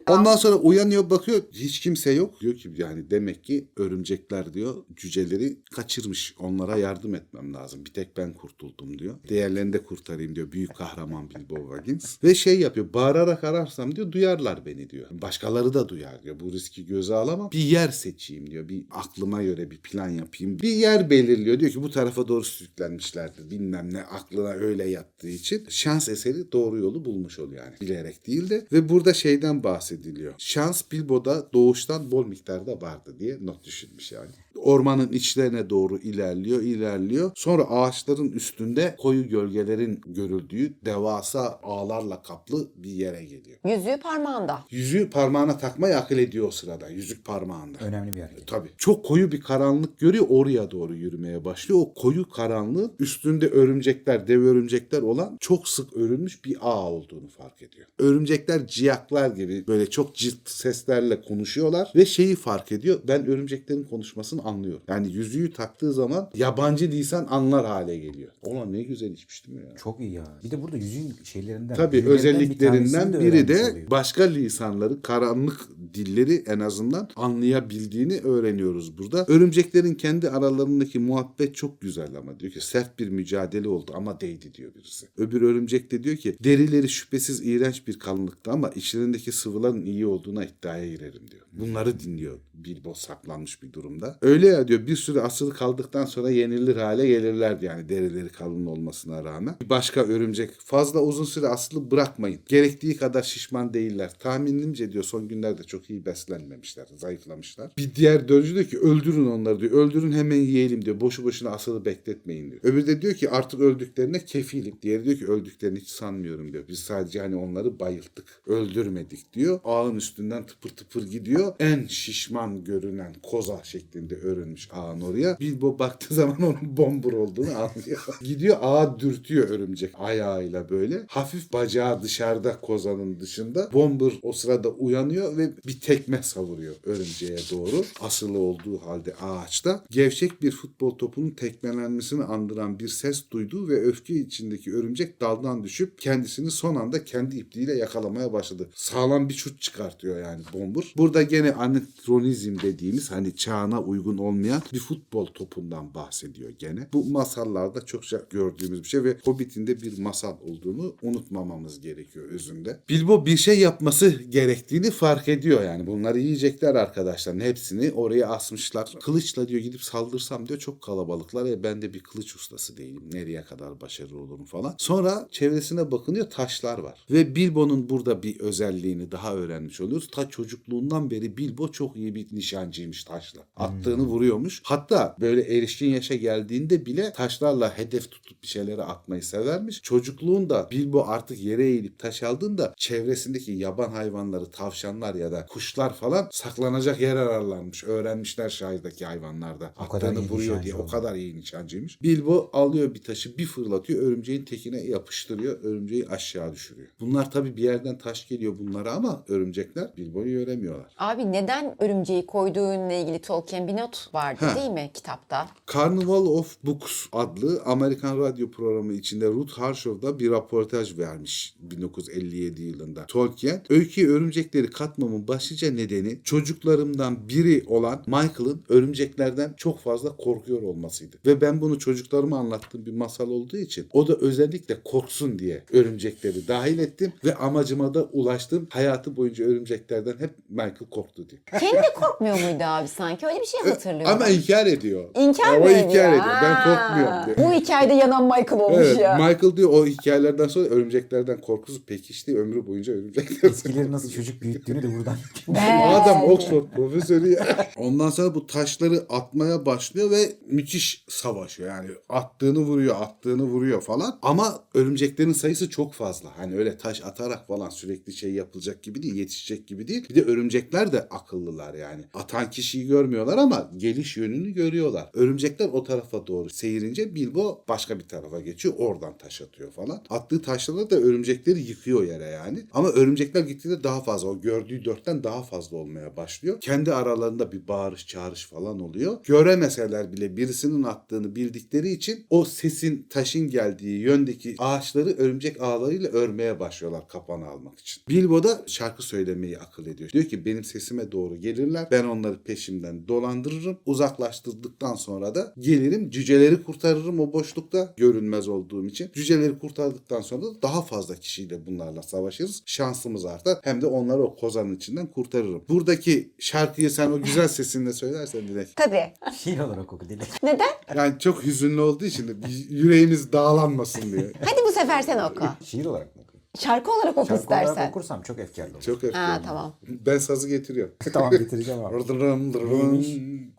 Ondan sonra uyanıyor bakıyor hiç kimse yok. Diyor ki yani demek ki örümcekler diyor cüceleri kaçırmış. Onlara yardım etmem lazım. Bir tek ben kurtuldum diyor. Diğerlerini de kurtarayım diyor. Büyük kahraman Bilbo Baggins. Ve şey yapıyor bağırarak ararsam diyor duyarlar beni diyor. Başkaları da duyar diyor. Bu riski göze alamam. Bir yer seçeyim diyor. Bir aklıma göre bir plan yapayım. Bir yer belirliyor. Diyor ki bu tarafa doğru sürüklenmişlerdir. Bilmem ne aklına öyle yattığı için şans eseri doğru yolu bulmuş oluyor yani. Bilerek değil de. Ve burada şeyden bahsediliyor. Şans Bilbo'da doğuştan bol miktarda vardı diye not düşülmüş yani. Ormanın içlerine doğru ilerliyor, ilerliyor. Sonra ağaçların üstünde koyu gölgelerin görüldüğü devasa ağlarla kaplı bir yere geliyor. Yüzüğü parmağında. Yüzüğü parmağına takmayı akıl ediyor o sırada. Yüzük parmağında. Önemli bir hareket. Tabii. Çok koyu bir karanlık görüyor. Oraya doğru yürümeye başlıyor. O koyu karanlığın üstünde örümcekler, dev örümcekler olan çok sık örülmüş bir ağ olduğunu fark ediyor. Örümcekler ciyaklar gibi böyle çok cilt seslerle konuşuyorlar ve şeyi fark ediyor. Ben örümceklerin konuşmasını anlıyorum. Yani yüzüğü taktığı zaman yabancı lisan anlar hale geliyor. Ulan ne güzel içmiş değil mi ya? Çok iyi ya. Bir de burada yüzüğün şeylerinden. Tabii büyülerinden bir özelliklerinden tanesini biri de oluyor. başka lisanları, karanlık dilleri en azından anlayabildiğini öğreniyoruz burada. Örümceklerin kendi aralarındaki muhabbet çok güzel ama diyor ki sert bir mücadele oldu ama değdi diyor birisi. Öbür örümcek de diyor ki derileri şüphesiz iğrenç bir kalınlıkta ama içlerindeki sıvıların iyi olduğuna iddiaya girerim diyor. Bunları dinliyor Bilbo saklanmış bir durumda. Öyle ya diyor bir süre asılı kaldıktan sonra yenilir hale gelirlerdi yani derileri kalın olmasına rağmen. Bir başka örümcek fazla uzun süre asılı bırakmayın. Gerektiği kadar şişman değiller. Tahminimce diyor son günlerde çok iyi beslenmemişler, zayıflamışlar. Bir diğer dördüncü diyor ki öldürün onları diyor. Öldürün hemen yiyelim diyor. Boşu boşuna asılı bekletmeyin diyor. Öbürü de diyor ki artık öldüklerine kefilim. Diğeri diyor ki öldüklerini hiç sanmıyorum diyor. Biz sadece hani onları bayılttık. Öldürmedik diyor. Ağın üstünden tıpır tıpır gidiyor. En şişman görünen koza şeklinde örülmüş ağın oraya. Bilbo baktığı *laughs* zaman onun bombur olduğunu anlıyor. *laughs* Gidiyor ağa dürtüyor örümcek ayağıyla böyle. Hafif bacağı dışarıda kozanın dışında. Bombur o sırada uyanıyor ve bir tekme savuruyor örümceğe doğru. Asılı olduğu halde ağaçta. Gevşek bir futbol topunun tekmelenmesini andıran bir ses duydu ve öfke içindeki örümcek daldan düşüp kendisini son anda kendi ipliğiyle yakalamaya başladı. Sağlam bir şut çıkartıyor yani Bombur. Burada gene anakronizm dediğimiz hani çağına uygun olmayan bir futbol topundan bahsediyor gene. Bu masallarda çokça gördüğümüz bir şey ve Hobbit'in de bir masal olduğunu unutmamamız gerekiyor özünde. Bilbo bir şey yapması gerektiğini fark ediyor yani. Bunları yiyecekler arkadaşların hepsini oraya asmışlar. Kılıçla diyor gidip saldırsam diyor çok kalabalıklar. E ben de bir kılıç ustası değilim. Nereye kadar başarılı olurum falan. Sonra çevresine bakınıyor taşlar var. Ve Bilbo'nun burada bir özelliğini daha öğrenmiş oluyoruz. Ta çocukluğundan beri Bilbo çok iyi bir nişancıymış taşla. Attığını vuruyormuş. Hatta böyle erişkin yaşa geldiğinde bile taşlarla hedef tutup bir şeylere atmayı severmiş. Çocukluğunda Bilbo artık yere eğilip taş aldığında çevresindeki yaban hayvanları, tavşanlar ya da kuşlar falan saklanacak yer ararlarmış. Öğrenmişler şahirdeki hayvanlarda. O kadar Attığını iyi vuruyor diye. O kadar iyi nişancıymış. Bilbo alıyor bir taşı bir fırlatıyor. Örümceğin tekine yapıştırıyor. Örümceği aşağı düşürüyor. Bunlar tabii bir yerden taş geliyor bunlara ama örümcekler Bilbo'yu göremiyorlar. Abi neden örümceği koyduğunla ilgili Tolkien bir not vardı Ha. değil mi kitapta? Carnival of Books adlı Amerikan radyo programı içinde Ruth Harshaw'da bir röportaj vermiş 1957 yılında. Tolkien, öyküye örümcekleri katmamın başlıca nedeni çocuklarımdan biri olan Michael'ın örümceklerden çok fazla korkuyor olmasıydı. Ve ben bunu çocuklarıma anlattığım bir masal olduğu için o da özellikle korksun diye örümcekleri dahil ettim ve amacıma da ulaştım. Hayatı boyunca örümceklerden hep Michael korktu diye. Kendi korkmuyor muydu abi sanki? Öyle bir şey hatırlıyorum. Ama inkar ediyor. İnkar o mı ediyor? inkar ediyor. Ben korkmuyorum diyor. Bu hikayede yanan Michael olmuş Evet, ya. Michael diyor o hikayelerden sonra örümceklerden korkusu pekişti. Ömrü boyunca örümcekler. Eskileri nasıl çocuk büyüttüğünü de buradan. *laughs* *laughs* Adam Oxford profesörü ya. Ondan sonra bu taşları atmaya başlıyor ve müthiş savaşıyor. Yani attığını vuruyor, attığını vuruyor falan. Ama örümceklerin sayısı çok fazla. Hani öyle taş atarak falan sürekli şey yapılacak gibi değil, yetişecek gibi değil. Bir de örümcekler de akıllılar yani. Atan kişiyi görmüyorlar ama geliş yönünü görüyorlar. Örümcekler o tarafa doğru seyirince Bilbo başka bir tarafa geçiyor. Oradan taş atıyor falan. Attığı taşlarla da örümcekleri yıkıyor yere yani. Ama örümcekler gittiğinde daha fazla. O gördüğü dörtten daha fazla olmaya başlıyor. Kendi aralarında bir bağırış çağırış falan oluyor. Göremeseler bile birisinin attığını bildikleri için o sesin taşın geldiği yöndeki ağaçları örümcek ağlarıyla örmeye başlıyorlar kapanı almak için. Bilbo da şarkı söylemeyi akıl ediyor. Diyor ki benim sesime doğru gelirler. Ben onları peşimden dolandırırım. Uzaklaştırdıktan sonra da gelirim cüceleri kurtarırım o boşlukta görünmez olduğum için. Cüceleri kurtardıktan sonra da daha fazla kişiyle bunlarla savaşırız. Şansımız artar. Hem de onları o kozanın içinden kurtarırım. Buradaki şarkıyı sen o güzel sesinle söylersen Dilek. *laughs* Tabii. Şiir olarak oku Dilek. Neden? Yani çok hüzünlü olduğu için de bir yüreğimiz dağlanmasın diye. Hadi bu sefer sen oku. Şiir olarak mı? Şarkı olarak oku Şarkı olarak okursam çok efkarlı olur. Çok Ha efkarlı. tamam. Ben sazı getiriyorum. *laughs* tamam getireceğim abi. Rıdırım. Neymiş?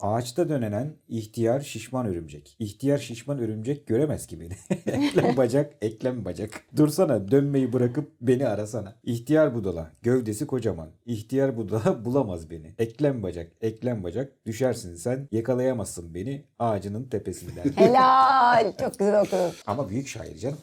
Ağaçta dönenen ihtiyar şişman örümcek. İhtiyar şişman örümcek göremez ki beni. *laughs* eklem bacak, eklem bacak. Dursana dönmeyi bırakıp beni arasana. İhtiyar budala, gövdesi kocaman. İhtiyar budala *laughs* bulamaz beni. Eklem bacak, eklem bacak. Düşersin sen, yakalayamazsın beni ağacının tepesinden. Helal. Çok güzel okudun. Ama büyük şair canım.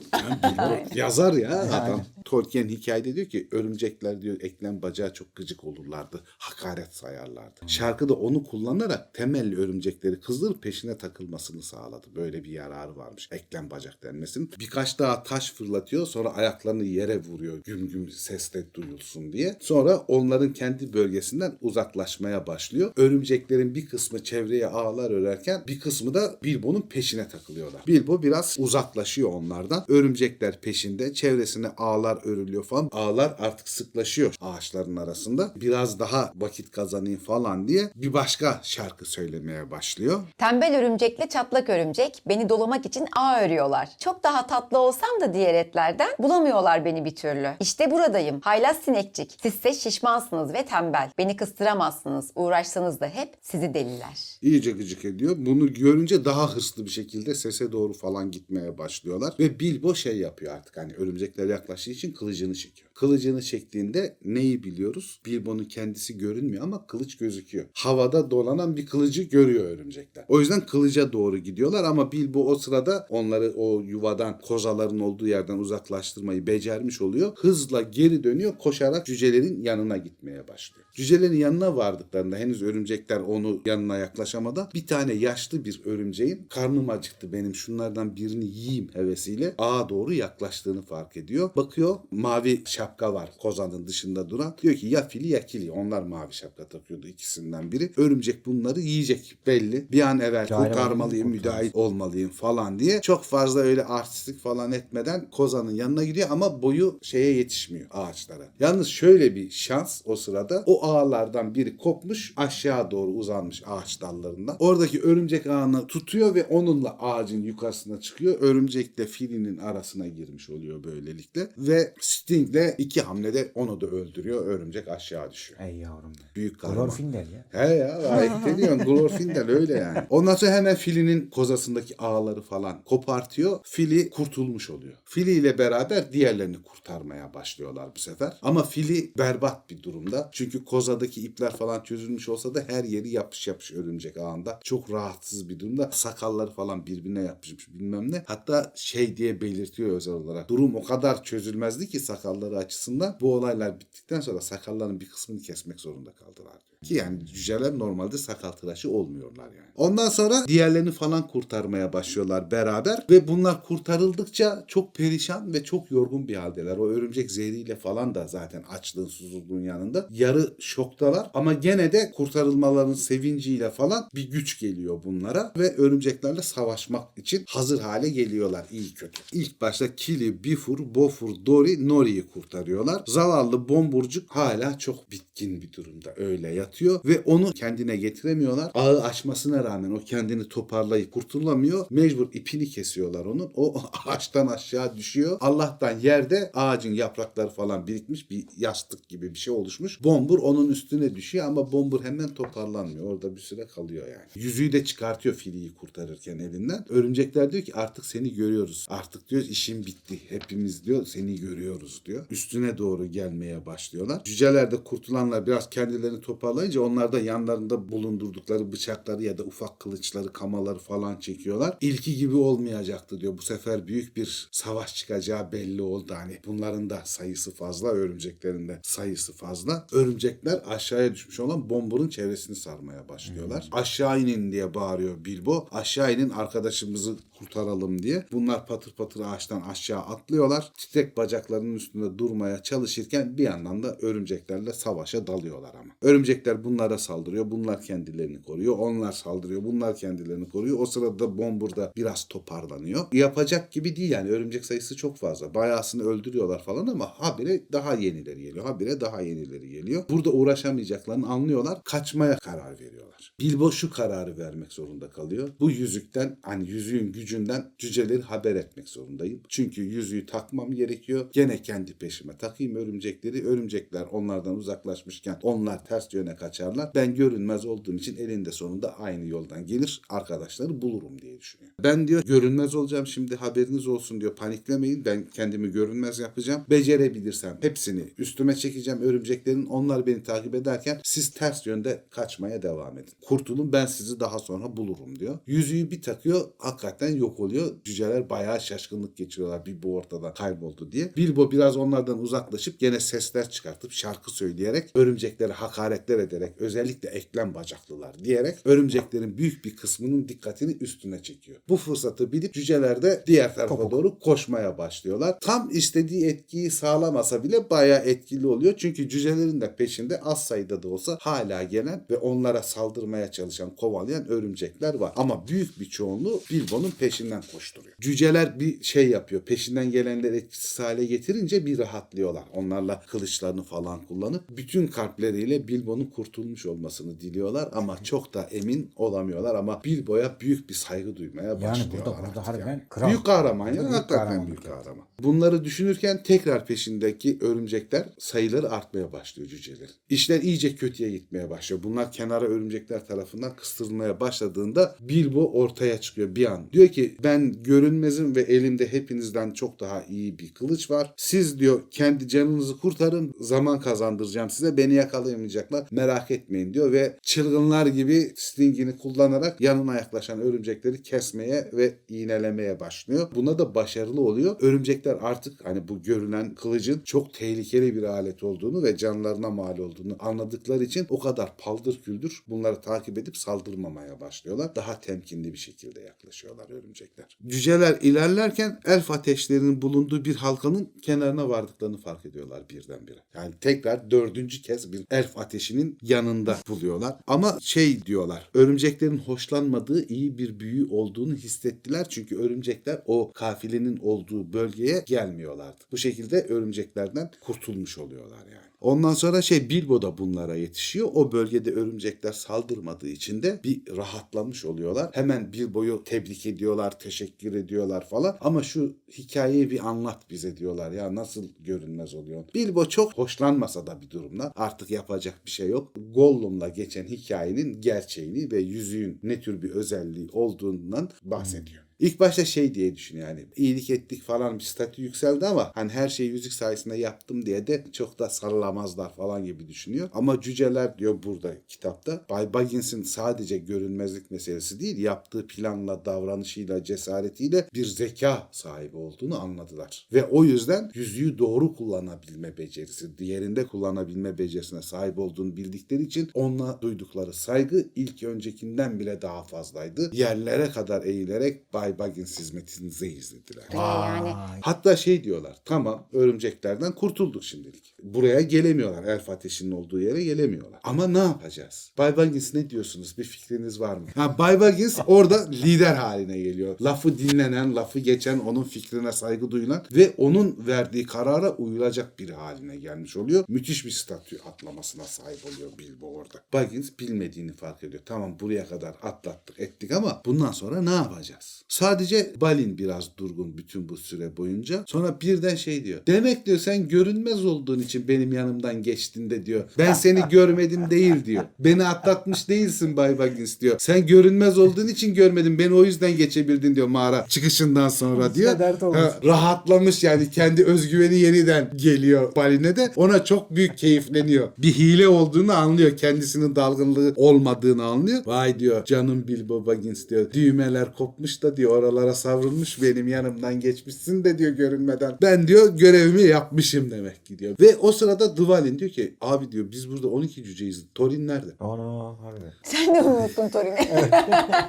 Yazar ya adam. Tolkien hikayede diyor ki örümcekler diyor eklem bacağı çok gıcık olurlardı. Hakaret sayarlardı. Şarkıda onu kullanarak temelli örümcekleri kızdırıp peşine takılmasını sağladı. Böyle bir yararı varmış eklem bacak denmesinin. Birkaç daha taş fırlatıyor sonra ayaklarını yere vuruyor güm güm sesle duyulsun diye. Sonra onların kendi bölgesinden uzaklaşmaya başlıyor. Örümceklerin bir kısmı çevreye ağlar örerken bir kısmı da Bilbo'nun peşine takılıyorlar. Bilbo biraz uzaklaşıyor onlardan. Örümcekler peşinde. Çevresine ağlar örülüyor falan. Ağlar artık sıklaşıyor ağaçların arasında. Biraz daha vakit kazanayım falan diye bir başka şarkı söylemeye başlıyor. Tembel örümcekle çatlak örümcek beni dolamak için ağ örüyorlar. Çok daha tatlı olsam da diğer etlerden bulamıyorlar beni bir türlü. İşte buradayım. Haylaz sinekçik. Sizse şişmansınız ve tembel. Beni kıstıramazsınız. Uğraşsanız da hep sizi deliler. İyice gıcık ediyor. Bunu görünce daha hırslı bir şekilde sese doğru falan gitmeye başlıyorlar. Ve Bilbo şey yapıyor artık hani örümcekler yaklaştığı için kılıcını çekiyor. Kılıcını çektiğinde neyi biliyoruz? Bilbo'nun kendisi görünmüyor ama kılıç gözüküyor. Havada dolanan bir kılıcı görüyor örümcekler. O yüzden kılıca doğru gidiyorlar ama Bilbo o sırada onları o yuvadan, kozaların olduğu yerden uzaklaştırmayı becermiş oluyor. Hızla geri dönüyor, koşarak cücelerin yanına gitmeye başlıyor. Cücelerin yanına vardıklarında henüz örümcekler onu yanına yaklaşamadan bir tane yaşlı bir örümceğin karnım acıktı benim şunlardan birini yiyeyim hevesiyle ağa doğru yaklaştığını fark ediyor. Bakıyor mavi şapka var kozanın dışında duran. Diyor ki ya fili ya kili. Onlar mavi şapka takıyordu ikisinden biri. Örümcek bunları yiyecek belli. Bir an evvel kurtarmalıyım, müdahil olmalıyım falan diye. Çok fazla öyle artistik falan etmeden kozanın yanına gidiyor ama boyu şeye yetişmiyor ağaçlara. Yalnız şöyle bir şans o sırada o ağlardan biri kopmuş aşağı doğru uzanmış ağaç dallarından. Oradaki örümcek ağını tutuyor ve onunla ağacın yukarısına çıkıyor. Örümcekle filinin arasına girmiş oluyor böylelikle. Ve Sting'le iki hamlede onu da öldürüyor. Örümcek aşağı düşüyor. Ey yavrum. Büyük kahraman. Glorfindel ya. He ya gayet *laughs* deniyorsun. Glorfindel öyle yani. Ondan sonra hemen filinin kozasındaki ağları falan kopartıyor. Fili kurtulmuş oluyor. Fili ile beraber diğerlerini kurtarmaya başlıyorlar bu sefer. Ama fili berbat bir durumda. Çünkü kozadaki ipler falan çözülmüş olsa da her yeri yapış yapış örümcek ağında. Çok rahatsız bir durumda. Sakalları falan birbirine yapışmış bilmem ne. Hatta şey diye belirtiyor özel olarak. Durum o kadar çözülmezdi ki sakalları açısından. Bu olaylar bittikten sonra sakalların bir kısmını kesmek zorunda kaldılar. Ki yani cüceler normalde sakal tıraşı olmuyorlar yani. Ondan sonra diğerlerini falan kurtarmaya başlıyorlar beraber ve bunlar kurtarıldıkça çok perişan ve çok yorgun bir haldeler. O örümcek zehriyle falan da zaten açlığın susuzluğun yanında yarı şoktalar ama gene de kurtarılmaların sevinciyle falan bir güç geliyor bunlara ve örümceklerle savaşmak için hazır hale geliyorlar iyi kötü. İlk başta Kili, Bifur, Bofur, Dori, Nori'yi kurtarıyorlar. Zavallı Bomburcuk hala çok bitkin bir durumda öyle yatıyor ve onu kendine getiremiyorlar. Ağı açmasına rağmen o kendini toparlayıp kurtulamıyor. Mecbur ipini kesiyorlar onun. O *laughs* ağaçtan aşağı düşüyor. Allah'tan yerde ağacın yaprakları falan birikmiş bir yastık gibi bir şey oluşmuş. Bombur onun üstüne düşüyor ama Bombur hemen toparlanmıyor. Orada bir süre kalıyor yani. Yüzüğü de çıkartıyor filiyi kurtarırken elinden. Örümcekler diyor ki artık seni görüyoruz. Artık diyor işin bitti. Hepimiz diyor seni görüyoruz diyor. Üstüne doğru gelmeye başlıyorlar. Cüceler de kurtulanlar biraz kendilerini toparlayınca onlar da yanlarında bulundurdukları bıçakları ya da ufak kılıçları, kamaları falan çekiyorlar. İlki gibi olmayacaktı diyor. Bu sefer büyük bir savaş çıkacağı belli oldu. Hani bunların da sayısı fazla, örümceklerin de sayısı fazla. Örümcekler aşağıya düşmüş olan bomburun çevresini sarmaya başlıyorlar. Aşağı inin diye bağırıyor Bilbo. Aşağı inin arkadaşımızı kurtaralım diye. Bunlar patır patır ağaçtan aşağı atlıyorlar. Titrek bacaklarının üstünde durmaya çalışırken bir yandan da örümceklerle savaşa dalıyorlar ama. Örümcekler bunlara saldırıyor. Bunlar kendilerini koruyor. Onlar saldırıyor. Bunlar kendilerini koruyor. O sırada Bombur da biraz toparlanıyor. Yapacak gibi değil yani. Örümcek sayısı çok fazla. Bayağısını öldürüyorlar falan ama habire daha yenileri geliyor. Habire daha yenileri geliyor. Burada uğraşamayacaklarını anlıyorlar. Kaçmaya karar veriyorlar. Bilbo şu kararı vermek zorunda kalıyor. Bu yüzükten hani yüzüğün gücünden cüceleri haber etmek zorundayım. Çünkü yüzüğü takmam gerekiyor. Gene kendi peşime takayım örümcekleri. Örümcekler onlardan uzaklaşmışken onlar ters yöne kaçarlar. Ben görünmez olduğum için elinde sonunda aynı yoldan gelir. Arkadaşları bulurum diye düşünüyor. Ben diyor görünmez olacağım şimdi haberiniz olsun diyor. Paniklemeyin. Ben kendimi görünmez yapacağım. Becerebilirsem hepsini üstüme çekeceğim örümceklerin. Onlar beni takip ederken siz ters yönde kaçmaya devam edin. Kurtulun ben sizi daha sonra bulurum diyor. Yüzüğü bir takıyor hakikaten yok oluyor. Cüceler bayağı şaşkınlık geçiriyorlar Bilbo ortada kayboldu diye. Bilbo biraz onlardan uzaklaşıp gene sesler çıkartıp şarkı söyleyerek örümceklere hakaretler ederek özellikle eklem bacaklılar diyerek örümceklerin büyük bir kısmının dikkatini üstüne çekiyor. Bu fırsatı bilip cüceler de diğer tarafa Topuk. doğru koşmaya başlıyorlar. Tam istediği etkiyi sağlamasa bile bayağı etkili oluyor. Çünkü cücelerin de peşinde az sayıda da olsa hala gelen ve onlara saldırmaya çalışan, kovalayan örümcekler var. Ama büyük bir çoğunluğu Bilbo'nun peşinden koşturuyor. Cüceler bir şey yapıyor. Peşinden gelenleri etkisiz hale getirince bir rahatlıyorlar. Onlarla kılıçlarını falan kullanıp bütün kalpleriyle Bilbo'nun kurtulmuş olmasını diliyorlar ama çok da emin olamıyorlar ama Bilbo'ya büyük bir saygı duymaya Yani başlıyorlar. burada burada artık harbiden yani. kral. Büyük kahraman ya. Hakikaten kahraman. büyük kahraman. Bunları düşünürken tekrar peşindeki örümcekler sayıları artmaya başlıyor cücelerin. İşler iyice kötüye gitmeye başlıyor. Bunlar kenara örümcekler tarafından kıstırılmaya başladığında Bilbo ortaya çıkıyor bir an. Diyor ki ben görünmezim ve elimde hepinizden çok daha iyi bir kılıç var. Siz diyor kendi canınızı kurtarın zaman kazandıracağım size beni yakalayamayacaklar merak etmeyin diyor ve çılgınlar gibi stingini kullanarak yanına yaklaşan örümcekleri kesmeye ve iğnelemeye başlıyor. Buna da başarılı oluyor. Örümcekler artık hani bu görünen kılıcın çok tehlikeli bir alet olduğunu ve canlarına mal olduğunu anladıkları için o kadar paldır küldür bunları takip edip saldırmamaya başlıyorlar. Daha temkinli bir şekilde yaklaşıyorlar örümcekler. Cüceler ilerlerken elf ateşlerinin bulunduğu bir halkanın kenarına vardıklarını fark ediyorlar birdenbire. Yani tekrar dördüncü kez bir elf ateşinin yanında buluyorlar. Ama şey diyorlar örümceklerin hoşlanmadığı iyi bir büyü olduğunu hissettiler. Çünkü örümcekler o kafilenin olduğu bölgeye gelmiyorlardı. Bu şekilde örümceklerden kurtulmuş oluyorlar yani. Ondan sonra şey Bilbo da bunlara yetişiyor. O bölgede örümcekler saldırmadığı için de bir rahatlamış oluyorlar. Hemen Bilbo'yu tebrik ediyorlar, teşekkür ediyorlar falan. Ama şu hikayeyi bir anlat bize diyorlar ya nasıl görünmez oluyor. Bilbo çok hoşlanmasa da bir durumda artık yapacak bir şey yok. Gollum'la geçen hikayenin gerçeğini ve yüzüğün ne tür bir özelliği olduğundan bahsediyor. İlk başta şey diye düşünüyor yani iyilik ettik falan bir statü yükseldi ama hani her şeyi yüzük sayesinde yaptım diye de çok da sarılamazlar falan gibi düşünüyor. Ama cüceler diyor burada kitapta Bay Baggins'in sadece görünmezlik meselesi değil yaptığı planla, davranışıyla, cesaretiyle bir zeka sahibi olduğunu anladılar. Ve o yüzden yüzüğü doğru kullanabilme becerisi, diğerinde kullanabilme becerisine sahip olduğunu bildikleri için ona duydukları saygı ilk öncekinden bile daha fazlaydı. Yerlere kadar eğilerek Bay Baggins hizmetinizdeyiz dediler. Ee, yani. Hatta şey diyorlar tamam örümceklerden kurtulduk şimdilik. Buraya gelemiyorlar. Elf ateşinin olduğu yere gelemiyorlar. Ama ne yapacağız? Bay Baggins ne diyorsunuz? Bir fikriniz var mı? Ha, Bay Baggins orada lider haline geliyor. Lafı dinlenen, lafı geçen, onun fikrine saygı duyulan ve onun verdiği karara uyulacak biri haline gelmiş oluyor. Müthiş bir statü atlamasına sahip oluyor Bilbo orada. Baggins bilmediğini fark ediyor. Tamam buraya kadar atlattık ettik ama bundan sonra ne yapacağız? Sadece Balin biraz durgun bütün bu süre boyunca. Sonra birden şey diyor. Demek diyor sen görünmez olduğun için benim yanımdan geçtin de diyor. Ben seni *laughs* görmedim değil diyor. Beni atlatmış değilsin Bay Baggins diyor. Sen görünmez olduğun için görmedim. Beni o yüzden geçebildin diyor mağara çıkışından sonra diyor. Ha, rahatlamış yani kendi özgüveni yeniden geliyor Balin'e de. Ona çok büyük keyifleniyor. Bir hile olduğunu anlıyor. Kendisinin dalgınlığı olmadığını anlıyor. Vay diyor canım Bilbo Baggins diyor. Düğmeler kopmuş da diyor oralara savrulmuş benim yanımdan geçmişsin de diyor görünmeden. Ben diyor görevimi yapmışım demek ki diyor. Ve o sırada Dvalin diyor ki abi diyor biz burada 12 cüceyiz. Thorin nerede? Ana harbi. Sen de mi unuttun Torin'i?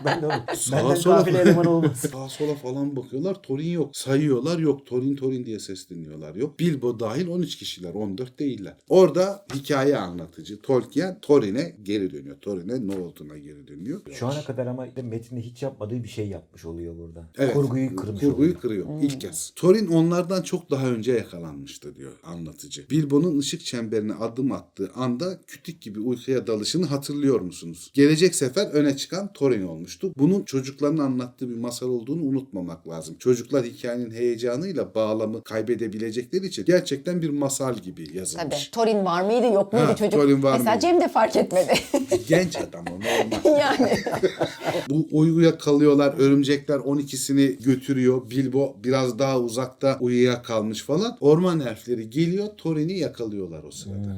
Ben de oğlum. *laughs* Sağa sola. *laughs* Sağa sola falan bakıyorlar. Torin yok. Sayıyorlar yok. Torin Torin diye sesleniyorlar. Yok. Bilbo dahil 13 kişiler. 14 değiller. Orada hikaye anlatıcı Tolkien Thorin'e geri dönüyor. Thorin'e ne olduğuna geri dönüyor. Şu ana kadar ama metinde hiç yapmadığı bir şey yapmış oluyor burada. Evet. Kurguyu kırmış Kurguyu oluyor. kırıyor. İlk kez. Thorin onlardan çok daha önce yakalanmıştı diyor anlatıcı. Bilbo'nun ışık çemberine adım attığı anda kütük gibi uykuya dalışını hatırlıyor musunuz? Gelecek sefer öne çıkan Thorin olmuştu. Bunun çocukların anlattığı bir masal olduğunu unutmamak lazım. Çocuklar hikayenin heyecanıyla bağlamı kaybedebilecekleri için gerçekten bir masal gibi Tabii. yazılmış. Torin var mıydı yok muydu Ha, çocuk? Thorin var Mesela mıydı? Cem de fark etmedi. Genç adam o normal. *laughs* yani. Bu uyuya kalıyorlar. Örümcekler 12'sini götürüyor. Bilbo biraz daha uzakta uyuya kalmış falan. Orman elfleri geliyor. Thorin'i yakalıyorlar o sırada.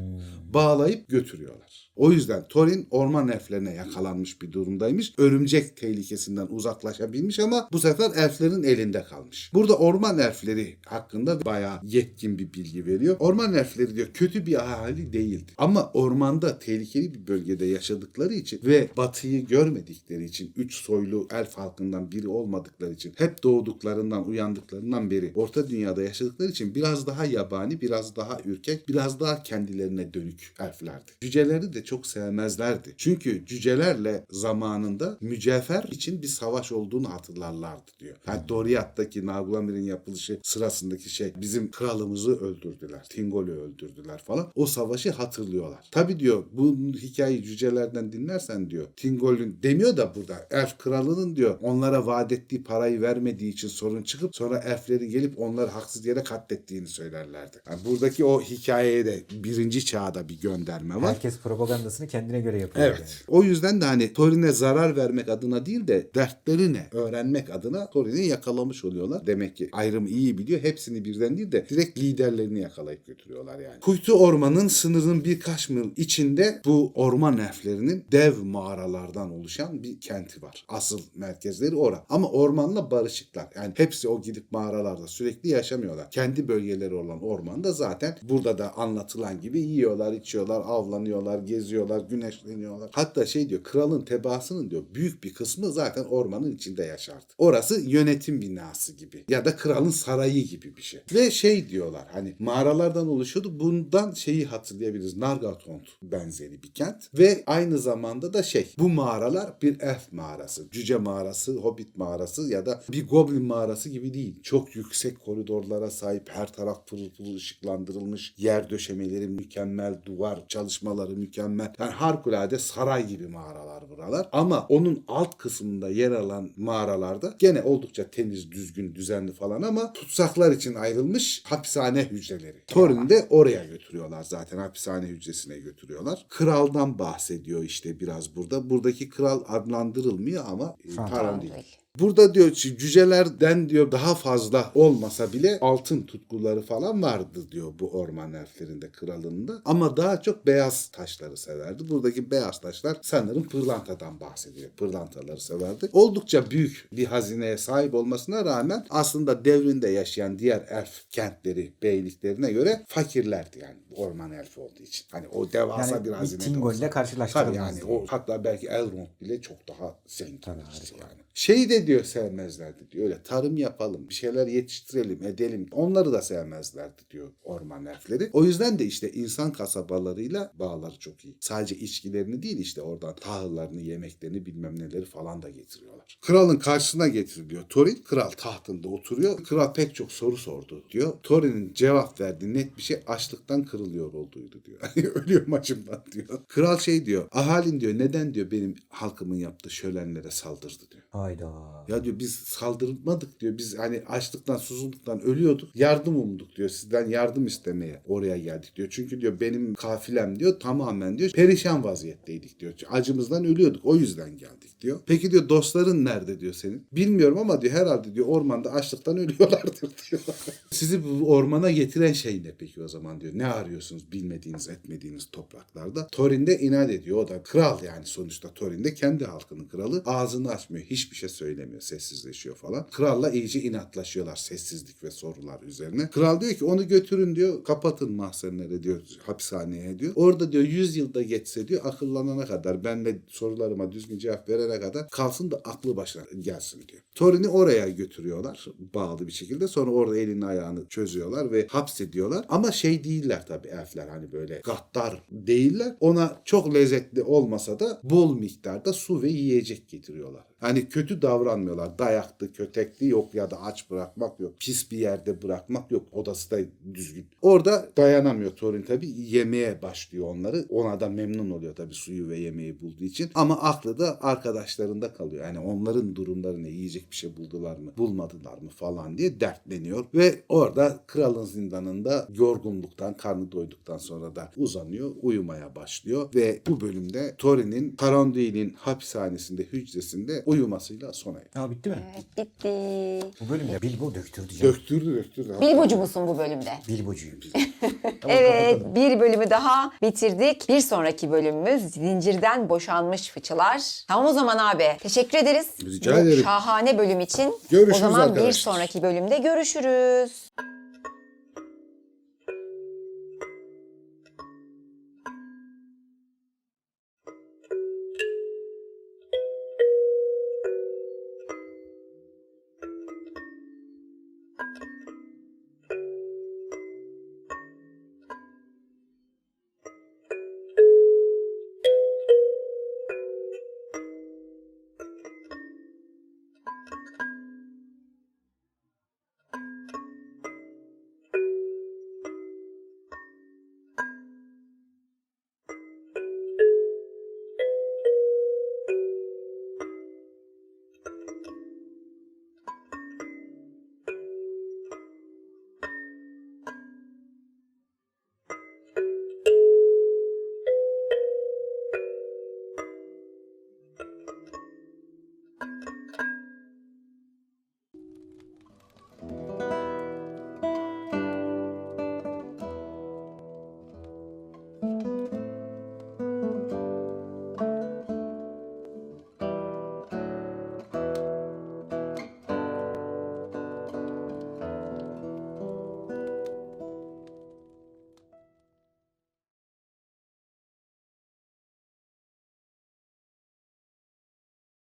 Bağlayıp götürüyorlar. O yüzden Thorin orman elflerine yakalanmış bir durumdaymış. Örümcek tehlikesinden uzaklaşabilmiş ama bu sefer elflerin elinde kalmış. Burada orman elfleri hakkında bayağı yetkin bir bilgi veriyor. Orman elfleri diyor kötü bir ahali değildi. Ama ormanda tehlikeli bir bölgede yaşadıkları için ve batıyı görmedikleri için üç soylu elf halkından biri olmadıkları için hep doğduklarından uyandıklarından beri orta dünyada yaşadıkları için biraz daha yabani, biraz daha ürkek, biraz daha kendilerine dönük elflerdi. Cüceleri de çok sevmezlerdi. Çünkü cücelerle zamanında mücevher için bir savaş olduğunu hatırlarlardı diyor. Yani Doriath'taki Naglamir'in yapılışı sırasındaki şey bizim kralımızı öldürdüler. Tingol'ü öldürdüler falan. O savaşı hatırlıyorlar. Tabi diyor bu hikayeyi cücelerden dinlersen diyor Tingol'ün demiyor da burada elf kralının diyor onlara vaat ettiği parayı vermediği için sorun çıkıp sonra elflerin gelip onları haksız yere katlettiğini söylerlerdi. Yani buradaki o hikayeye de birinci çağda bir gönderme var. Herkes propagandasını kendine göre yapıyor. Evet. O yüzden de hani Thorin'e zarar vermek adına değil de dertleri ne öğrenmek adına Thorin'i yakalamış oluyorlar. Demek ki ayrımı iyi biliyor. Hepsini birden değil de direkt liderlerini yakalayıp götürüyorlar yani. Kuytu Orman'ın sınırın birkaç mil içinde bu orman elflerinin dev mağaralardan oluşan bir kenti var. Asıl merkezleri ora. Ama ormanla barışıklar. Yani hepsi o gidip mağaralarda sürekli yaşamıyorlar. Kendi bölgeleri olan ormanda zaten burada da anlatılan gibi yiyorlar, içiyorlar, avlanıyorlar, geziyorlar, güneşleniyorlar. Hatta şey diyor kralın tebaasının diyor büyük bir kısmı zaten ormanın içinde yaşardı. Orası yönetim binası gibi ya da kralın sarayı gibi bir şey. Ve şey diyorlar hani mağaralardan oluşuyordu. Bundan şeyi hatırlayabiliriz. Nargothrond benzeri bir kent ve aynı zamanda da şey bu mağaralar bir elf mağarası. Cüce mağarası, hobbit mağarası ya da bir goblin mağarası gibi değil. Çok yüksek koridorlara sahip her taraf pırıl pırıl ışıklandırılmış yer döşemeleri mükemmel, duvar çalışmaları mükemmel. Yani harikulade saray gibi mağaralar buralar. Ama onun alt kısmında yer alan mağaralarda gene oldukça temiz, düzgün, düzenli falan ama tutsaklar için ayrılmış hapishane hücreleri. Thorin'i de oraya götürüyorlar zaten hapishane hücresine götürüyorlar. Kraldan bahsediyor işte biraz burada. Buradaki kral adlandırılmıyor ama e, Taran değil. Burada diyor ki cücelerden diyor daha fazla olmasa bile altın tutkuları falan vardı diyor bu orman elflerinde kralında. Ama daha çok beyaz taşları severdi. Buradaki beyaz taşlar sanırım pırlantadan bahsediyor. Pırlantaları severdi. Oldukça büyük bir hazineye sahip olmasına rağmen aslında devrinde yaşayan diğer elf kentleri, beyliklerine göre fakirlerdi yani orman elfi olduğu için. Hani o devasa Yani bir hazine. de Tingol'le karşılaştırılmaz Tabii yani o hatta belki Elrond bile çok daha zengin. Tabii, işte yani. Şeyi de diyor sevmezlerdi diyor. Öyle tarım yapalım, bir şeyler yetiştirelim, edelim. Onları da sevmezlerdi diyor orman elfleri. O yüzden de işte insan kasabalarıyla bağları çok iyi. Sadece içkilerini değil işte oradan tahıllarını, yemeklerini bilmem neleri falan da getiriyorlar. Kralın karşısına getiriliyor. Thorin kral tahtında oturuyor. Kral pek çok soru sordu diyor. Thorin'in cevap verdiği net bir şey açlıktan kırılıyor olduğuydu diyor. *laughs* Hani ölüyorum acımdan diyor. Kral şey diyor. Ahalin diyor neden diyor benim halkımın yaptığı şölenlere saldırdı diyor. Hayda. Ya diyor biz saldırmadık diyor. Biz hani açlıktan, susuzluktan ölüyorduk. Yardım umduk diyor. Sizden yardım istemeye oraya geldik diyor. Çünkü diyor benim kafilem diyor tamamen diyor perişan vaziyetteydik diyor. Acımızdan ölüyorduk. O yüzden geldik diyor. Peki diyor dostların nerede diyor senin? Bilmiyorum ama diyor herhalde diyor ormanda açlıktan ölüyorlardır *laughs* diyor. Sizi bu ormana getiren şey ne peki o zaman diyor. Ne arıyorsunuz bilmediğiniz etmediğiniz topraklarda? Thorin'de inat ediyor. O da kral yani sonuçta Thorin'de kendi halkının kralı. Ağzını açmıyor. Hiçbir şey söylemiyor. Sessizleşiyor falan. Kralla iyice inatlaşıyorlar sessizlik ve sorular üzerine. Kral diyor ki onu götürün diyor. Kapatın mahzenlere diyor. Hapishaneye diyor. Orada diyor 100 yılda geçse diyor akıllanana kadar ben de sorularıma düzgün cevap verene kadar kalsın da aklı başına gelsin diyor. Thorin'i oraya götürüyorlar bağlı bir şekilde. Sonra orada elini ayağını çözüyorlar ve hapsediyorlar. Ama şey değiller tabii elfler hani böyle gaddar değiller. Ona çok lezzetli olmasa da bol miktarda su ve yiyecek getiriyorlar. Hani kötü davranmıyorlar. Dayaktı, kötekli yok ya da aç bırakmak yok. Pis bir yerde bırakmak yok. Odası da düzgün. Orada dayanamıyor Thorin tabii. Yemeye başlıyor onları. Ona da memnun oluyor tabii suyu ve yemeği bulduğu için. Ama aklı da arkadaşlarında kalıyor. Yani onların durumları ne? Yiyecek bir şey buldular mı? Bulmadılar mı falan diye dertleniyor. Ve orada kralın zindanında yorgunluktan, karnı doyduktan sonra da uzanıyor. Uyumaya başlıyor. Ve bu bölümde Thorin'in Taranduil'in hapishanesinde, hücresinde uyumasıyla sona eriyor. Ha bitti mi? Evet bitti. Bu bölümde Bilbo döktürdü canım. Döktürdü döktürdü. Bilbocu musun bu bölümde? Bilbocuyum. *laughs* Evet bir bölümü daha bitirdik. Bir sonraki bölümümüz zincirden boşanmış fıçılar. Tamam o zaman abi teşekkür ederiz. Rica Bu ederim. şahane bölüm için. Görüşürüz O zaman bir arkadaşlar. sonraki bölümde görüşürüz.